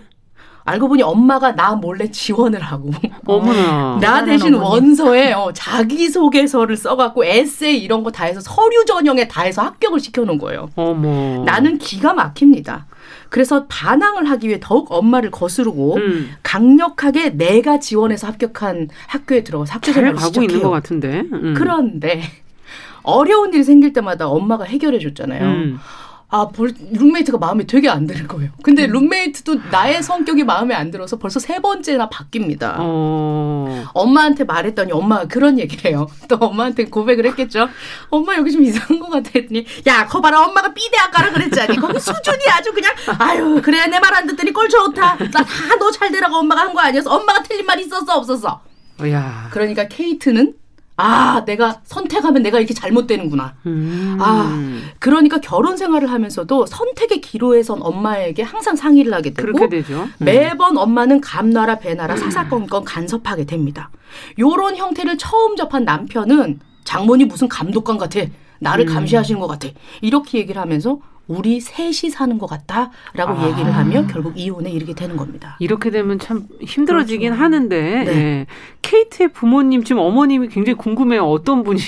알고 보니 엄마가 나 몰래 지원을 하고 [LAUGHS] 어머나. 나 대신. 원서에 어, 자기소개서를 써갖고 에세이 이런 거 다 해서 서류 전형에 다 해서 합격을 시켜놓은 거예요. 어머. 나는 기가 막힙니다. 그래서 반항을 하기 위해 더욱 엄마를 거스르고 음. 강력하게 내가 지원해서 합격한 학교에 들어가서 학교 잘 생활을 시작해요. 있는 것 같은데. 음. 그런데 어려운 일이 생길 때마다 엄마가 해결해 줬잖아요. 음. 아, 벌, 룸메이트가 마음에 되게 안 드는 거예요. 근데 룸메이트도 나의 성격이 마음에 안 들어서 벌써 세 번째나 바뀝니다. 어. 엄마한테 말했더니 엄마가 그런 얘기를 해요. [LAUGHS] 또 엄마한테 고백을 했겠죠. 엄마 여기 좀 이상한 것 같아 했더니 야, 거 봐라 엄마가 B대학 가라 그랬잖니. 거기 수준이 아주 그냥 아유 그래 내 말 안 듣더니 꼴 좋다. 나 다 너 잘 되라고 엄마가 한 거 아니었어. 엄마가 틀린 말 있었어 없었어. 야. 그러니까 케이트는 아 내가 선택하면 내가 이렇게 잘못되는구나. 음. 아, 그러니까 결혼 생활을 하면서도 선택의 기로에 선 엄마에게 항상 상의를 하게 되고 그렇게 되죠. 음. 매번 엄마는 감나라 배나라 사사건건 간섭하게 됩니다. 요런 형태를 처음 접한 남편은 장모님 무슨 감독관 같아. 나를 음. 감시하시는 것 같아. 이렇게 얘기를 하면서 우리 셋이 사는 것 같다라고 아. 얘기를 하며 결국 이혼에 이르게 되는 겁니다. 이렇게 되면 참 힘들어지긴 그렇죠. 하는데 네. 예. 케이트의 부모님 지금 어머님이 굉장히 궁금해요. 어떤 분이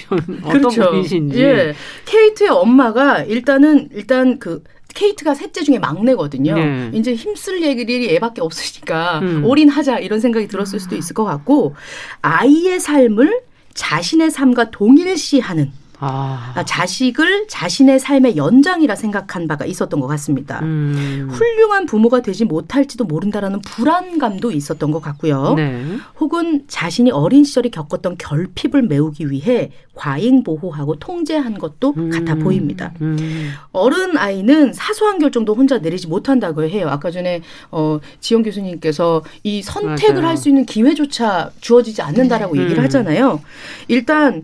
어떤 분이신지. 예. 케이트의 엄마가 일단은 일단 그 케이트가 셋째 중에 막내거든요. 네. 이제 힘쓸 얘기들이 애밖에 없으니까 음. 올인하자 이런 생각이 들었을 수도 있을 것 같고 아이의 삶을 자신의 삶과 동일시하는 아. 아, 자식을 자신의 삶의 연장이라 생각한 바가 있었던 것 같습니다. 음. 훌륭한 부모가 되지 못할지도 모른다라는 불안감도 있었던 것 같고요. 네. 혹은 자신이 어린 시절에 겪었던 결핍을 메우기 위해 과잉 보호하고 통제한 것도 음. 같아 보입니다. 음. 어른 아이는 사소한 결정도 혼자 내리지 못한다고 해요. 아까 전에 어, 지영 교수님께서 이 선택을. 할 수 있는 기회조차 주어지지 않는다라고 음. 얘기를 하잖아요. 일단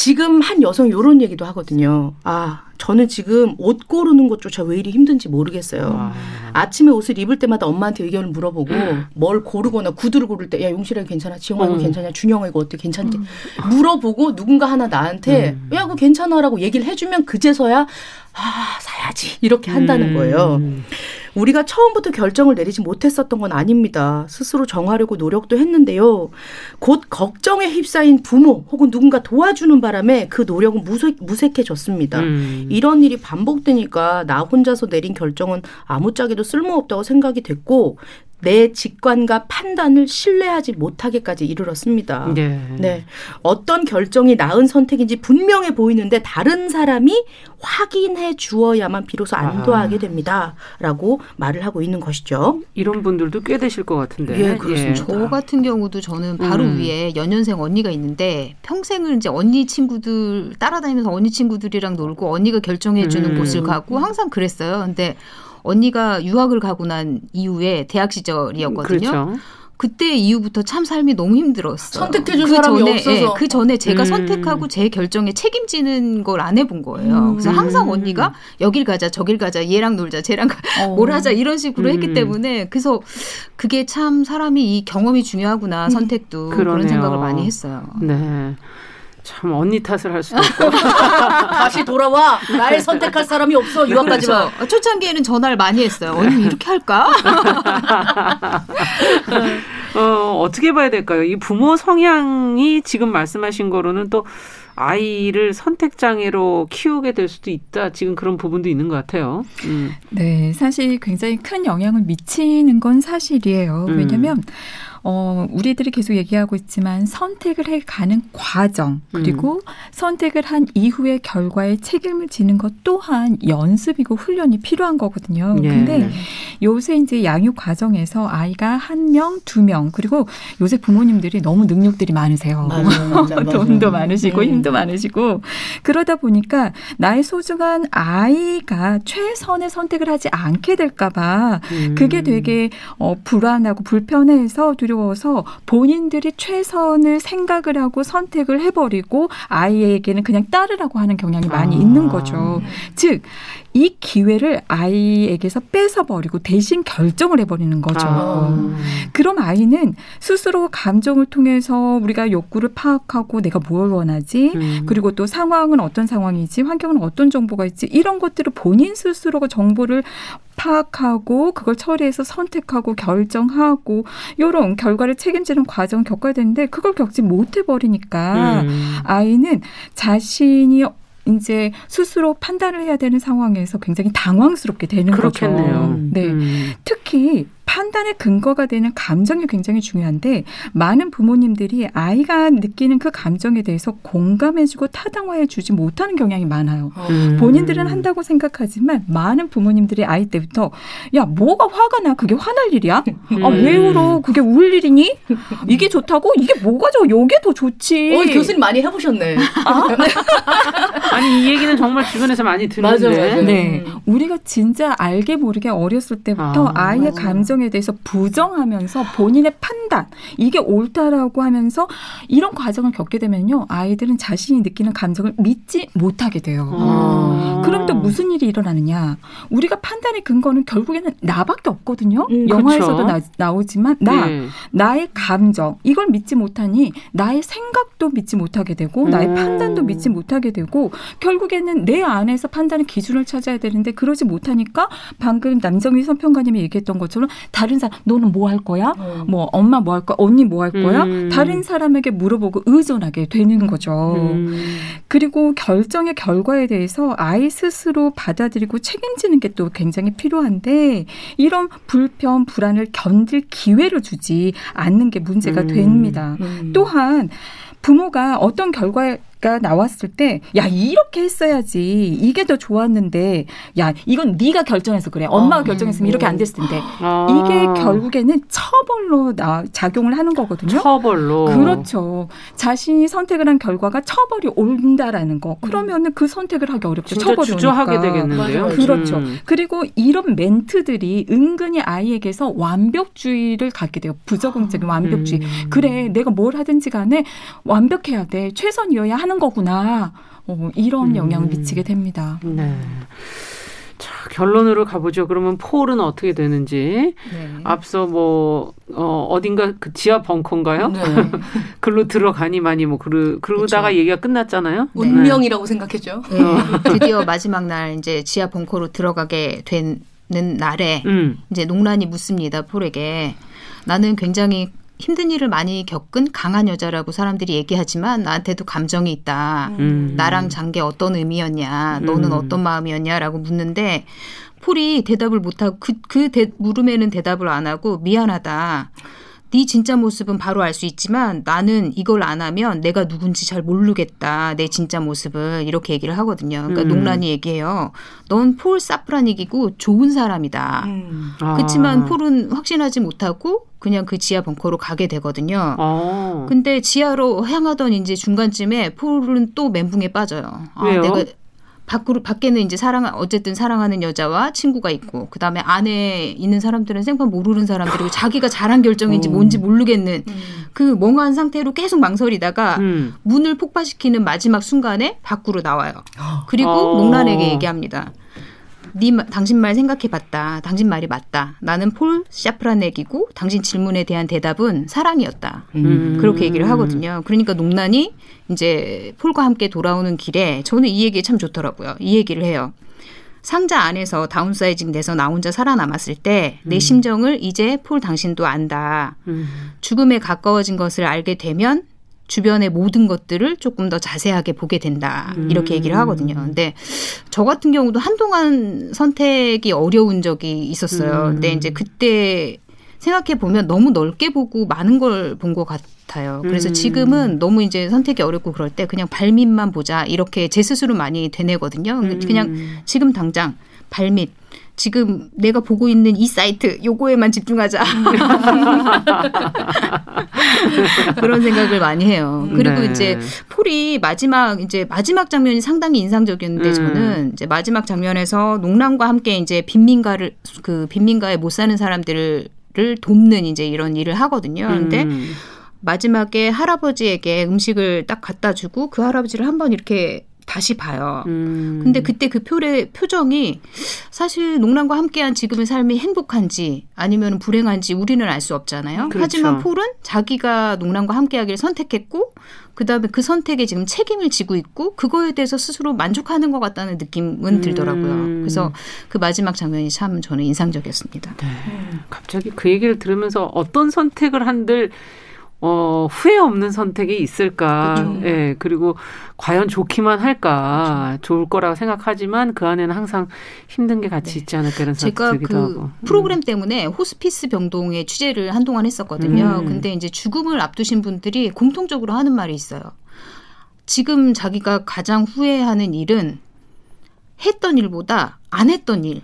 지금 한 여성 이런 얘기도 하거든요. 아, 저는 지금 옷 고르는 것조차 왜 이리 힘든지 모르겠어요. 와. 아침에 옷을 입을 때마다 엄마한테 의견을 물어보고 뭘 고르거나 구두를 고를 때 야 용실아 괜찮아 지영아 이거 음. 괜찮냐 준영아 이거 어때 괜찮지 물어보고 누군가 하나 나한테 음. 야 그거 괜찮아라고 얘기를 해주면 그제서야 아 사야지 이렇게 한다는 음. 거예요. 우리가 처음부터 결정을 내리지 못했었던 건 아닙니다. 스스로 정하려고 노력도 했는데요. 곧 걱정에 휩싸인 부모 혹은 누군가 도와주는 바람에 그 노력은 무색, 무색해졌습니다. 음. 이런 일이 반복되니까 나 혼자서 내린 결정은 아무짝에도 쓸모없다고 생각이 됐고 내 직관과 판단을 신뢰하지 못하게까지 이르렀습니다. 네. 네. 어떤 결정이 나은 선택인지 분명해 보이는데 다른 사람이 확인해 주어야만 비로소 안도하게 됩니다. 라고 말을 하고 있는 것이죠. 이런 분들도 꽤 되실 것 같은데. 예, 그렇습니다. 저 같은 경우도 저는 바로 음. 위에 연년생 언니가 있는데 평생을 이제 언니 친구들 따라다니면서 언니 친구들이랑 놀고 언니가 결정해 주는 음. 곳을 가고 항상 그랬어요. 근데 언니가 유학을 가고 난 이후에 대학 시절이었거든요. 그렇죠. 그때 이후부터 참 삶이 너무 힘들었어요. 선택해줄 사람이 전에, 없어서. 예, 그 전에 제가 음. 선택하고 제 결정에 책임지는 걸 안 해본 거예요. 그래서 항상 음. 언니가 여길 가자, 저길 가자, 얘랑 놀자, 쟤랑 가, 어. 뭘 하자 이런 식으로 음. 했기 때문에 그래서 그게 참 사람이 이 경험이 중요하구나 선택도 그런 그러네요. 생각을 많이 했어요. 네. 참 언니 탓을 할 수도 있고. [LAUGHS] 다시 돌아와. 날 선택할 사람이 없어. 유학 가지 마. 그렇죠. 초창기에는 전화를 많이 했어요. 언니 이렇게 할까? [LAUGHS] 어, 어떻게 봐야 될까요? 이 부모 성향이 지금 말씀하신 거로는 또 아이를 선택장애로 키우게 될 수도 있다. 지금 그런 부분도 있는 것 같아요. 음. 네, 사실 굉장히 큰 영향을 미치는 건 사실이에요. 음. 왜냐면 어, 우리들이 계속 얘기하고 있지만 선택을 해 가는 과정 그리고 선택을 한 이후의 결과에 책임을 지는 것 또한 연습이고 훈련이 필요한 거거든요. 예. 근데 요새 이제 양육 과정에서 아이가 한 명, 두 명, 그리고 요새 부모님들이 너무 능력들이 많으세요. 맞아요, [LAUGHS] 맞아요, 맞아요. 돈도 많으시고 음. 힘도 많으시고 그러다 보니까 나의 소중한 아이가 최선의 선택을 하지 않게 될까봐 음. 그게 되게 어, 불안하고 불편해서 두려워 서 본인들이 최선을 생각을 하고 선택을 해버리고 아이에게는 그냥 따르라고 하는 경향이 많이 아. 있는 거죠. 즉, 이 기회를 아이에게서 뺏어버리고 대신 결정을 해버리는 거죠. 아. 그럼 아이는 스스로 감정을 통해서 우리가 욕구를 파악하고 내가 뭘 원하지, 음. 그리고 또 상황은 어떤 상황이지, 환경은 어떤 정보가 있지, 이런 것들을 본인 스스로가 정보를 파악하고 그걸 처리해서 선택하고 결정하고 이런 결과를 책임지는 과정을 겪어야 되는데 그걸 겪지 못해 버리니까 음. 아이는 자신이 이제 스스로 판단을 해야 되는 상황에서 굉장히 당황스럽게 되는 그렇겠네요. 거죠. 네. 음. 특히 판단의 근거가 되는 감정이 굉장히 중요한데 많은 부모님들이 아이가 느끼는 그 감정에 대해서 공감해주고 타당화해 주지 못하는 경향이 많아요. 음. 본인들은 한다고 생각하지만 많은 부모님들이 아이 때부터 야 뭐가 화가 나 그게 화날 일이야? 아 음. 왜 울어? 그게 울 일이니? 이게 좋다고? 이게 뭐가 좋아? 요게 더 좋지. 어, 교수님 많이 해보셨네. [LAUGHS] 아니 이 얘기는 정말 주변에서 많이 듣는데. 맞아, 맞아. 네, 음. 우리가 진짜 알게 모르게 어렸을 때부터 아, 아, 이의 맞아. 감정에 대해서 부정하면서 본인의 판단 이게 옳다라고 하면서 이런 과정을 겪게 되면요 아이들은 자신이 느끼는 감정을 믿지 못하게 돼요. 아. 그럼 또 무슨 일이 일어나느냐? 우리가 판단의 근거는 결국에는 나밖에 없거든요. 음, 영화에서도 그렇죠. 나, 오지만 나, 네. 나의 감정 이걸 믿지 못하니 나의 생각도 믿지 못하게 되고 나의 음. 판단도 믿지 못하게 되고 결국에는 내 안에서 판단의 기준을 찾아야 되는데 그러지 못하니까 방금 남정희 선평가님이 얘기했던 것처럼 다른 사람 너는 뭐 할 거야? 음. 뭐 엄마 뭐 할 거야? 언니 뭐 할 거야? 음. 다른 사람에게 물어보고 의존하게 되는 거죠. 음. 그리고 결정의 결과에 대해서 아이 스스로 받아들이고 책임지는 게 또 굉장히 필요한데 이런 불편 불안을 견딜 기회를 주지 않는 게 문제가 음. 됩니다. 음. 또한 부모가 어떤 결과 가 나왔을 때 야 이렇게 했어야지 이게 더 좋았는데 야 이건 네가 결정해서 그래 엄마가 어. 결정했으면 이렇게 안 됐을 텐데 아. 이게 결국에는 처벌로 나 작용을 하는 거거든요. 처벌로. 그렇죠. 자신이 선택을 한 결과가 처벌이 온다라는 거. 그러면은 그 선택을 하기 어렵죠. 처벌이 주저하게. 되겠는데요. 그렇죠. 음. 그리고 이런 멘트들이 은근히 아이에게서 완벽주의를 갖게 돼요. 부적응적인 완벽주의. 음. 그래, 내가 뭘 하든지 간에 완벽해야 돼. 최선이어야 하는 거구나. 어, 이런 음. 영향을 미치게 됩니다. 네. 자, 결론으로 가보죠. 그러면 폴은 어떻게 되는지. 네. 앞서 뭐, 어, 어딘가 그 지하 벙커인가요? 네. [LAUGHS] 글로 들어가니만이 뭐, 그러, 그러다가 그렇죠. 얘기가 끝났잖아요. 운명이라고 생각했죠. 네, [LAUGHS] 드디어 마지막 날 이제 지하 벙커로 들어가게 되는 날에 네. 음. 이제 농란이 묻습니다 폴에게 나는 굉장히 힘든 일을 많이 겪은 강한 여자라고 사람들이 얘기하지만 나한테도 감정이 있다. 음. 나랑 잔 게 어떤 의미였냐, 너는 음. 어떤 마음이었냐라고 묻는데 폴이 대답을 못하고 그, 그 대, 물음에는 대답을 안 하고 미안하다. 네 진짜 모습은 바로 알 수 있지만 나는 이걸 안 하면 내가 누군지 잘 모르겠다. 내 진짜 모습을 이렇게 얘기를 하거든요. 그러니까 음. 농란이 얘기해요. 넌 폴 사프라닉이고 좋은 사람이다. 음. 아. 그렇지만 폴은 확신하지 못하고 그냥 그 지하 벙커로 가게 되거든요. 어. 근데 지하로 향하던 이제 중간쯤에 폴은 또 멘붕에 빠져요. 아, 왜요? 내가 밖으로 밖에는 이제 사랑 어쨌든 사랑하는 여자와 친구가 있고 그다음에 안에 있는 사람들은 생판 모르는 사람들이고 자기가 잘한 결정인지 오. 뭔지 모르겠는 음. 그 멍한 상태로 계속 망설이다가 음. 문을 폭파시키는 마지막 순간에 밖으로 나와요. 그리고 어. 농란에게 얘기합니다. 네, 마- 당신 말 생각해봤다. 당신 말이 맞다. 나는 폴 샤프라넥이고 당신 질문에 대한 대답은 사랑이었다. 음. 그렇게 얘기를 하거든요. 그러니까 농란이 이제 폴과 함께 돌아오는 길에 저는 이 얘기 참 좋더라고요. 이 얘기를 해요. 상자 안에서 다운사이징 돼서 나 혼자 살아남았을 때내 심정을 이제 폴 당신도 안다. 음. 죽음에 가까워진 것을 알게 되면 주변의 모든 것들을 조금 더 자세하게 보게 된다. 이렇게 얘기를 하거든요. 근데 저 같은 경우도 한동안 선택이 어려운 적이 있었어요. 음. 근데 이제 그때 생각해 보면 너무 넓게 보고 많은 걸 본 것 같아요. 그래서 음. 지금은 너무 이제 선택이 어렵고 그럴 때 그냥 발밑만 보자 이렇게 제 스스로 많이 되뇌거든요. 음. 그냥 지금 당장 발밑 지금 내가 보고 있는 이 사이트 요거에만 집중하자. [LAUGHS] 그런 생각을 많이 해요. 그리고 네. 이제 폴이 마지막 이제 마지막 장면이 상당히 인상적이었는데 음. 저는 이제 마지막 장면에서 농랑과 함께 이제 빈민가를 그 빈민가에 못 사는 사람들을 돕는 이제 이런 일을 하거든요. 근데 음. 마지막에 할아버지에게 음식을 딱 갖다 주고 그 할아버지를 한번 이렇게 다시 봐요. 음. 근데 그때 그 표의 표정이 사실 농란과 함께한 지금의 삶이 행복한지 아니면 불행한지 우리는 알 수 없잖아요. 그렇죠. 하지만 폴은 자기가 농란과 함께하기를 선택했고 그다음에 그 선택에 지금 책임을 지고 있고 그거에 대해서 스스로 만족하는 것 같다는 느낌은 들더라고요. 음. 그래서 그 마지막 장면이 참 저는 인상적이었습니다. 갑자기 그 얘기를 들으면서 어떤 선택을 한들 어, 후회 없는 선택이 있을까. 그쵸. 예, 그리고 과연 좋기만 할까. 좋을 거라고 생각하지만 그 안에는 항상 힘든 게 같이 있지 않을까 이런 생각 제가 들기도 그 하고. 프로그램 때문에 호스피스 병동의 취재를 한동안 했었거든요. 음. 근데 이제 죽음을 앞두신 분들이 공통적으로 하는 말이 있어요. 지금 자기가 가장 후회하는 일은 했던 일보다 안 했던 일.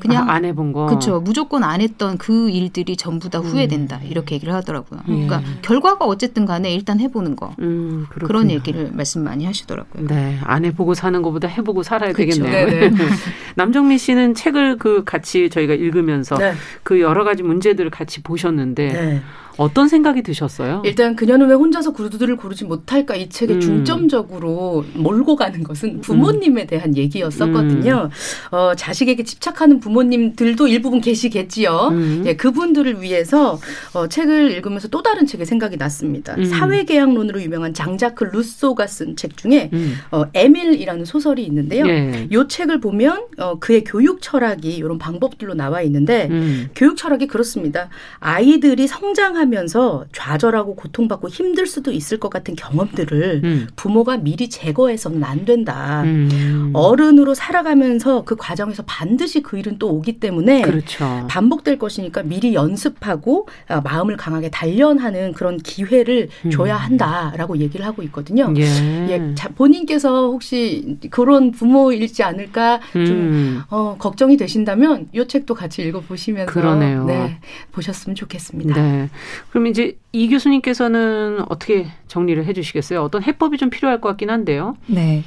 그냥 아, 안 해본 거. 그렇죠. 무조건 안 했던 그 일들이 전부 다 후회된다. 이렇게 얘기를 하더라고요. 그러니까 예. 결과가 어쨌든 간에 일단 해보는 거. 음. 그런 얘기를 말씀 많이 하시더라고요. 네, 안 해보고 사는 것보다 해보고 살아야 그쵸. 되겠네요. [LAUGHS] 남정미 씨는 책을 그 같이 저희가 읽으면서 네. 그 여러 가지 문제들을 같이 보셨는데 네. 어떤 생각이 드셨어요? 일단 그녀는 왜 혼자서 구두들을 고르지 못할까 이 책의 음. 중점적으로 몰고 가는 것은 부모님에 대한 얘기였었거든요. 어, 자식에게 집착하는 부모님들도 일부분 계시겠지요. 음. 예, 그분들을 위해서 어, 책을 읽으면서 또 다른 책의 생각이 났습니다. 음. 사회계약론으로 유명한 장자크 루소가 쓴 책 중에 음. 어, 에밀이라는 소설이 있는데요. 예. 요 책을 보면 어, 그의 교육 철학이 이런 방법들로 나와 있는데 음. 교육 철학이 그렇습니다. 아이들이 성장하면 서 좌절하고 고통받고 힘들 수도 있을 것 같은 경험들을 음. 부모가 미리 제거해서는 안 된다. 음. 어른으로 살아가면서 그 과정에서 반드시 그 일은 또 오기 때문에 그렇죠. 반복될 것이니까 미리 연습하고 아, 마음을 강하게 단련하는 그런 기회를 음. 줘야 한다라고 얘기를 하고 있거든요. 예. 예, 자, 본인께서 혹시 그런 부모일지 않을까 좀 음. 어, 걱정이 되신다면 이 책도 같이 읽어보시면서 그러네요. 네, 보셨으면 좋겠습니다. 네. 그럼 이제 이 교수님께서는 어떻게 정리를 해주시겠어요? 어떤 해법이 좀 필요할 것 같긴 한데요. 네.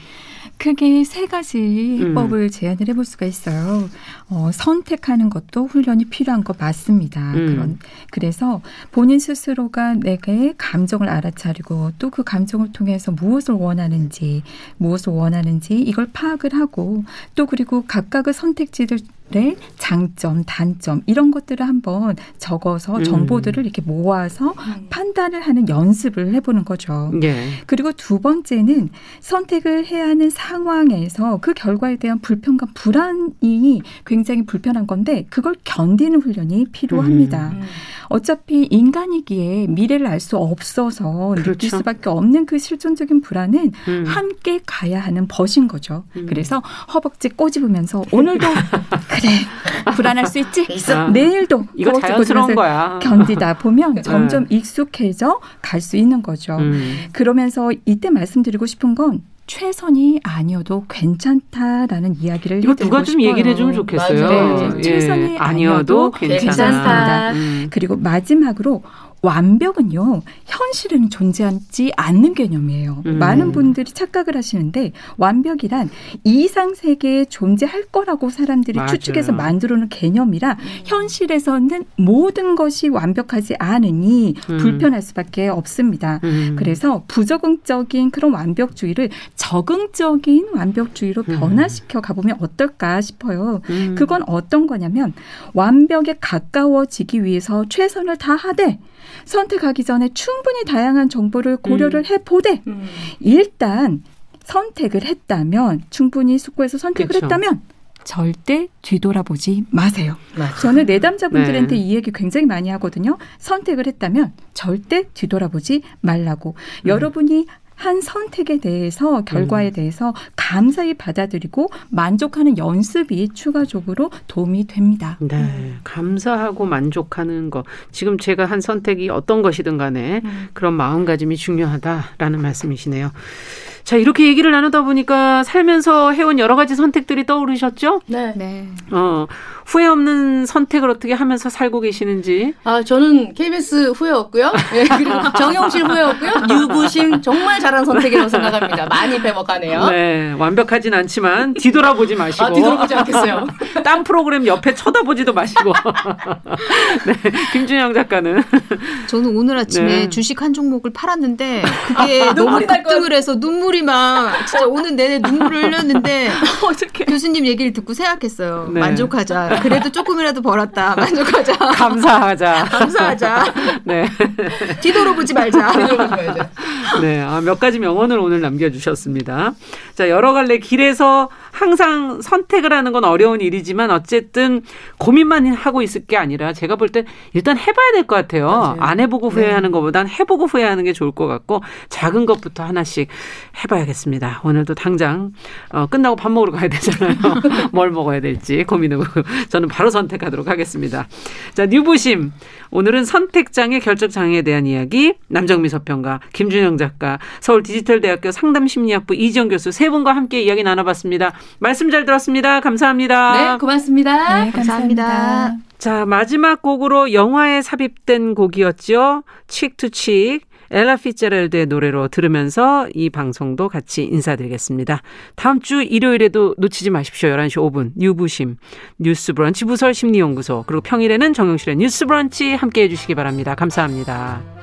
크게 세 가지 음. 해법을 제안을 해볼 수가 있어요. 어, 선택하는 것도 훈련이 필요한 거 맞습니다. 음. 그런 그래서 본인 스스로가 내게 감정을 알아차리고 또 그 감정을 통해서 무엇을 원하는지 무엇을 원하는지 이걸 파악을 하고 또 그리고 각각의 선택지들 의 장점, 단점 이런 것들을 한번 적어서 음. 정보들을 이렇게 모아서 판단을 하는 연습을 해보는 거죠. 예. 그리고 두 번째는 선택을 해야 하는 상황에서 그 결과에 대한 불편과 불안이 굉장히 불편한 건데 그걸 견디는 훈련이 필요합니다. 음. 어차피 인간이기에 미래를 알 수 없어서 느낄 그렇죠. 수밖에 없는 그 실존적인 불안은 음. 함께 가야 하는 벗인 거죠. 음. 그래서 허벅지 꼬집으면서 오늘도 [LAUGHS] 그래 그래 [LAUGHS] 불안할 수 있지. 있어. 내일도 이거 자연스러운 거야. 견디다 보면 [LAUGHS] 점점 익숙해져 갈 수 있는 거죠. 음. 그러면서 이때 말씀드리고 싶은 건 최선이 아니어도 괜찮다라는 이야기를 이거 누가 좀 싶어요. 얘기를 해주면 좋겠어요. 네, 최선이 아니어도 아니어도 괜찮다. 괜찮다. 음. 그리고 마지막으로 완벽은요 현실에는 존재하지 않는 개념이에요. 음. 많은 분들이 착각을 하시는데 완벽이란 이상 세계에 존재할 거라고 사람들이 맞아요. 추측해서 만들어놓은 개념이라 현실에서는 모든 것이 완벽하지 않으니 음. 불편할 수밖에 없습니다. 음. 그래서 부적응적인 그런 완벽주의를 적응적인 완벽주의로 음. 변화시켜 가보면 어떨까 싶어요. 음. 그건 어떤 거냐면 완벽에 가까워지기 위해서 최선을 다하되 선택하기 전에 충분히 다양한 정보를 고려를 해 보되 음. 일단 선택을 했다면 충분히 숙고해서 선택을 그쵸. 했다면 절대 뒤돌아보지 마세요. 맞아. 저는 내담자분들한테 네. 이 얘기 굉장히 많이 하거든요. 선택을 했다면 절대 뒤돌아보지 말라고. 음. 여러분이 한 선택에 대해서 결과에 대해서 감사히 받아들이고 만족하는 연습이 추가적으로 도움이 됩니다. 네, 감사하고 만족하는 거. 지금 제가 한 선택이 어떤 것이든 간에 그런 마음가짐이 중요하다라는 말씀이시네요. 자, 이렇게 얘기를 나누다 보니까 살면서 해온 여러 가지 선택들이 떠오르셨죠? 네. 네. 어, 후회 없는 선택을 어떻게 하면서 살고 계시는지. 아, 저는 KBS 후회 없고요. 예, 그리고 [LAUGHS] 정영실 후회 없고요. 유부심 정말 잘한 선택이라고 생각합니다. 많이 배워가네요. 네, 완벽하진 않지만 뒤돌아보지 마시고. 아, 뒤돌아보지 않겠어요. [LAUGHS] 딴 프로그램 옆에 쳐다보지도 마시고. [LAUGHS] 네, 김준영 작가는. 저는 오늘 아침에 네. 주식 한 종목을 팔았는데 그게 너무 눈물이 날 급등을 해서 눈물이 막 진짜 오늘 내내 눈물을 흘렸는데 [LAUGHS] 어떻게. 교수님 얘기를 듣고 생각했어요. 네. 만족하자. 그래도 조금이라도 벌었다. [LAUGHS] 만족하자. 감사하자. [LAUGHS] 감사하자. 네. 뒤돌아보지 말자. 뒤돌아보지 말자. 네, 아, 몇 가지 명언을 오늘 남겨주셨습니다. 자, 여러 갈래 길에서 항상 선택을 하는 건 어려운 일이지만 어쨌든 고민만 하고 있을 게 아니라 제가 볼땐 일단 해봐야 될 것 같아요. 맞아요. 안 해보고 후회하는 것보단 해보고 후회하는 게 좋을 것 같고 작은 것부터 하나씩 해봐야겠습니다. 오늘도 당장 어, 끝나고 밥 먹으러 가야 되잖아요. [LAUGHS] 뭘 먹어야 될지 고민하고 저는 바로 선택하도록 하겠습니다. 자, 뉴부심. 오늘은 선택장애 결정 장애에 대한 이야기 남정미 서평가 김준영 작가 서울 디지털대학교 상담심리학부 이지영 교수 세 분과 함께 이야기 나눠봤습니다. 말씀 잘 들었습니다. 감사합니다. 네, 고맙습니다. 네, 감사합니다. 감사합니다. 자, 마지막 곡으로 영화에 삽입된 곡이었죠. 칙투칙. 엘라 피츠제럴드의 노래로 들으면서 이 방송도 같이 인사드리겠습니다. 다음 주 일요일에도 놓치지 마십시오. 11시 5분 뉴부심 뉴스 브런치 부설 심리연구소 그리고 평일에는 정영실의 뉴스 브런치 함께 해 주시기 바랍니다. 감사합니다.